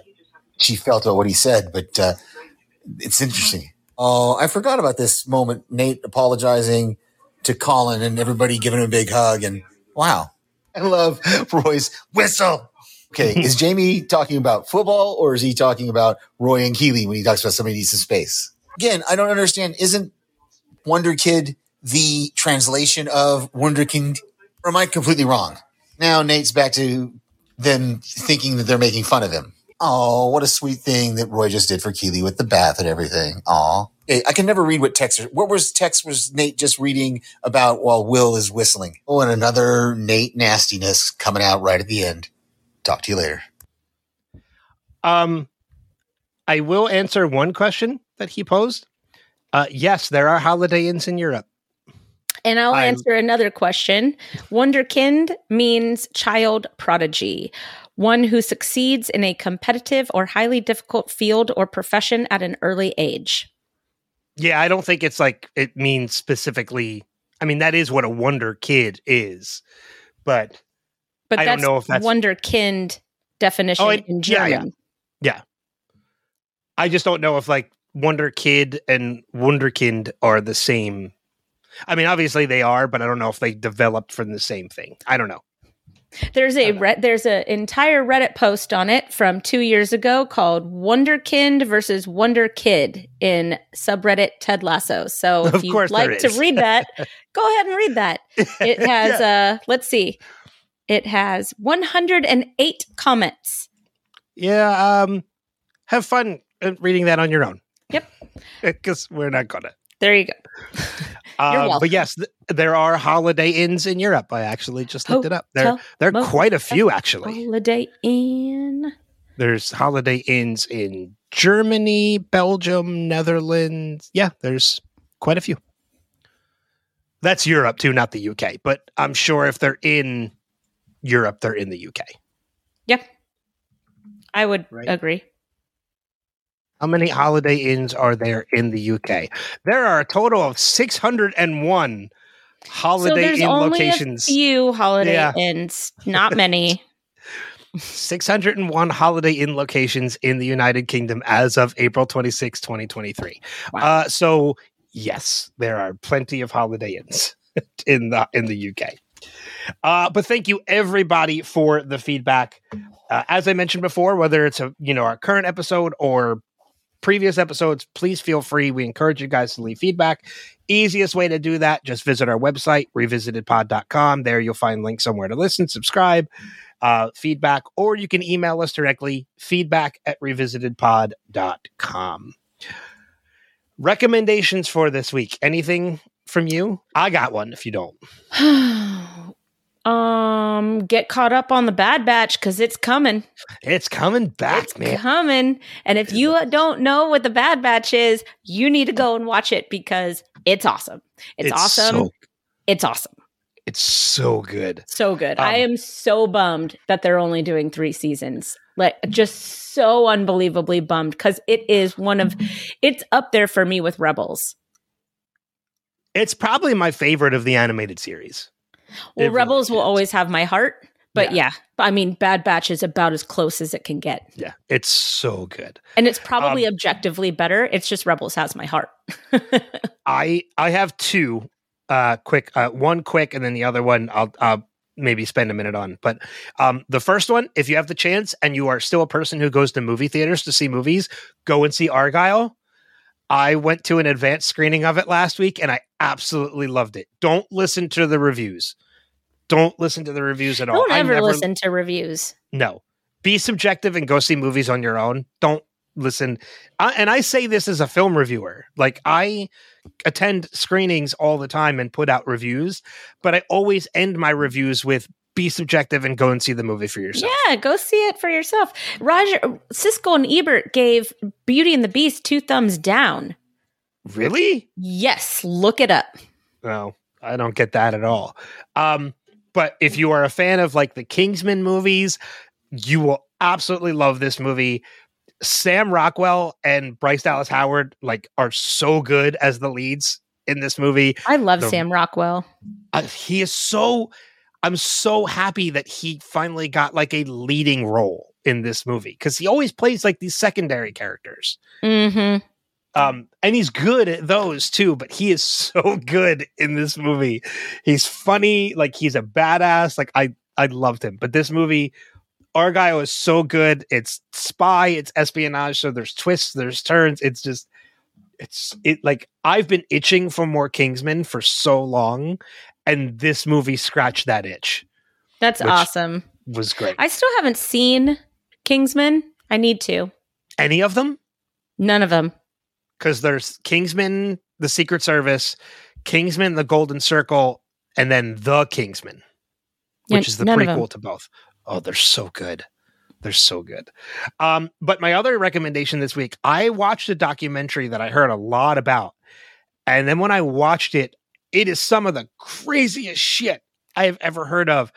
she felt about what he said, but uh, it's interesting. Oh, I forgot about this moment. Nate apologizing to Colin and everybody giving him a big hug. And wow, I love Roy's whistle. Okay, is Jamie talking about football or is he talking about Roy and Keeley when he talks about somebody needs some space? Again, I don't understand. Isn't Wonder Kid the translation of Wunderkind? Or am I completely wrong? Now Nate's back to them thinking that they're making fun of him. Oh, what a sweet thing that Roy just did for Keeley with the bath and everything. Aw. Hey, I can never read what text. What was text was Nate just reading about while Will is whistling? Oh, and another Nate nastiness coming out right at the end. Talk to you later. Um, I will answer one question that he posed. Uh, yes, there are holiday inns in Europe. And I'll I'm- answer another question. Wunderkind means child prodigy, one who succeeds in a competitive or highly difficult field or profession at an early age. Yeah, I don't think it's like it means specifically. I mean, that is what a wonder kid is, but But I don't that's know if that's- Wunderkind definition Oh, I- in yeah, yeah. German. I just don't know if like Wonder Kid and Wunderkind are the same. I mean, obviously they are, but I don't know if they developed from the same thing. I don't know. There's a re- there's an entire Reddit post on it from two years ago called Wunderkind versus Wonder Kid in subreddit Ted Lasso. So if you'd like to read that, go ahead and read that. It has uh let's see. It has 108 comments. yeah. Um, have fun uh, reading that on your own. Yep. because we're not gonna. There you go. Um, welcome. but yes, th- there are holiday inns in Europe. I actually just looked oh, it up. There, there are motel, quite a few actually. Holiday Inn. There's holiday inns in Germany, Belgium, Netherlands. Yeah, there's quite a few. That's Europe too, not the UK. But I'm sure if they're in Europe, they're in the UK. Yep. I would Right. agree. How many holiday inns are there in the UK? There are a total of 601 so holiday there's inn only locations. a few holiday Yeah. inns, not many. 601 holiday inn locations in the United Kingdom as of April 26, 2023. Wow. Uh, so yes, there are plenty of holiday inns in the in the UK. Uh, but thank you everybody for the feedback. Uh, as I mentioned before, whether it's a you know our current episode or previous episodes, please feel free. We encourage you guys to leave feedback. Easiest way to do that, just visit our website, revisitedpod.com. There you'll find links somewhere to listen, subscribe, uh, feedback, or you can email us directly, feedback at revisitedpod.com. Recommendations for this week. Anything from you? I got one if you don't. Um, get caught up on the Bad Batch because it's coming. It's coming back, it's man. coming. And if you don't know what the Bad Batch is, you need to go and watch it because it's awesome. It's, awesome. So, it's awesome. it's so good. So good. Um, I am so bummed that they're only doing three seasons. Like just so unbelievably bummed because it is one of it's up there for me with Rebels. It's probably my favorite of the animated series. Well, It really Rebels will always have my heart, but Yeah. yeah. I mean, Bad Batch is about as close as it can get, Yeah, it's so good. and it's probably Um, objectively better. It's just Rebels has my heart. I I have two uh quick uh one quick and then the other one I'll I'll maybe spend a minute on. But um the first one, if you have the chance and you are still a person who goes to movie theaters to see movies, go and see Argylle. I went to an advanced screening of it last week and I absolutely loved it. Don't listen to the reviews. Don't listen to the reviews at all. Don't I ever never- listen to reviews. No. Be subjective and go see movies on your own. Don't listen. I, and I say this as a film reviewer. Like I attend screenings all the time and put out reviews, but I always end my reviews with be subjective and go and see the movie for yourself. Yeah, go see it for yourself. Roger Siskel and Ebert gave Beauty and the Beast two thumbs down. Really? Yes, look it up. No, I don't get that at all. Um, but if you are a fan of like the Kingsman movies, you will absolutely love this movie. Sam Rockwell and Bryce Dallas Howard like are so good as the leads in this movie. I love The- Sam Rockwell. Uh, he is so I'm so happy that he finally got like a leading role in this movie because he always plays like these secondary characters. Mm-hmm. Um, and he's good at those too, but he is so good in this movie. He's funny, like he's a badass. Like I I loved him. But this movie, Argylle is so good. It's spy, it's espionage, so there's twists, there's turns. It's just it's it like I've been itching for more Kingsman for so long, and this movie scratched that itch. That's awesome. Was great. I still haven't seen Kingsman. I need to. Any of them? None of them. Because there's Kingsman, the Secret Service, Kingsman, the Golden Circle, and then the Kingsman, Yeah, which is the none of 'em. prequel to both. Oh, they're so good. They're so good. Um, but my other recommendation this week, I watched a documentary that I heard a lot about. And then when I watched it, it is some of the craziest shit I have ever heard of.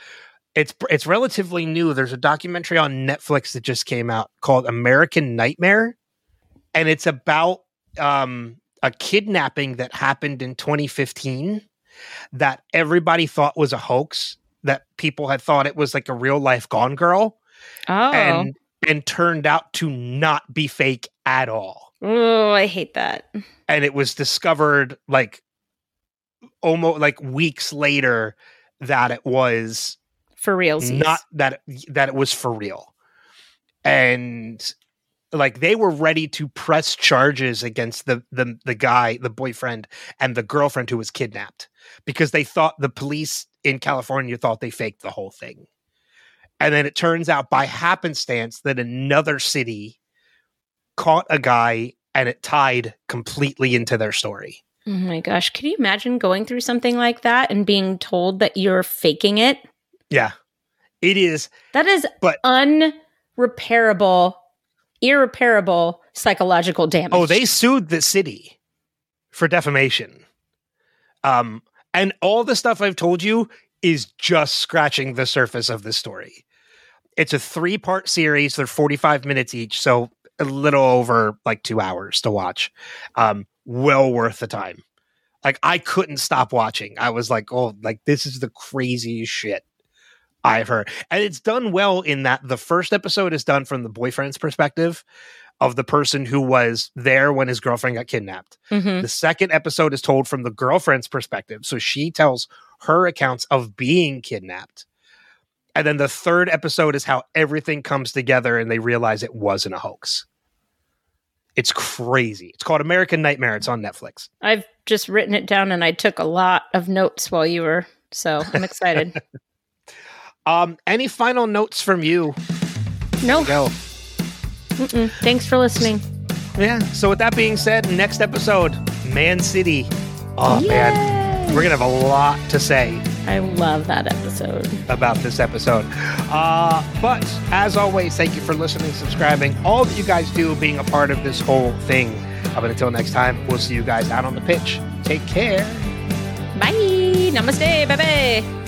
It's it's relatively new. There's a documentary on Netflix that just came out called American Nightmare, and it's about um, a kidnapping that happened in 2015 that everybody thought was a hoax. That people had thought it was like a real life Gone Girl, Oh. and and turned out to not be fake at all. oh, I hate that. And it was discovered like almost like weeks later that it was For real. not that that it was for real and like they were ready to press charges against the the the guy the boyfriend and the girlfriend who was kidnapped because they thought the police in California thought they faked the whole thing and then it turns out by happenstance that another city caught a guy and it tied completely into their story Oh my gosh. Can you imagine going through something like that and being told that you're faking it? yeah it is That is But- unrepairable, irreparable psychological damage. Oh, they sued the city for defamation. Um, and all the stuff I've told you is just scratching the surface of the story. It's a three part series. They're 45 minutes each. So a little over like two hours to watch. Um, well worth the time. Like I couldn't stop watching. I was like, oh, like this is the craziest shit I've heard. And it's done well in that the first episode is done from the boyfriend's perspective of the person who was there when his girlfriend got kidnapped. Mhm. The second episode is told from the girlfriend's perspective. So she tells her accounts of being kidnapped. And then the third episode is how everything comes together and they realize it wasn't a hoax. It's crazy. It's called American Nightmare. It's on Netflix. I've just written it down and I took a lot of notes while you were. So I'm excited. Um, any final notes from you? no, Go. mm-mm. thanks for listening. Yeah. So with that being said, next episode, Man City. Oh man, we're gonna have a lot to say I love that episode. about this episode. Uh, but as always, thank you for listening, subscribing, all that you guys do, being a part of this whole thing. But until next time, we'll see you guys out on the pitch. Take care. Bye. Namaste. Bye bye.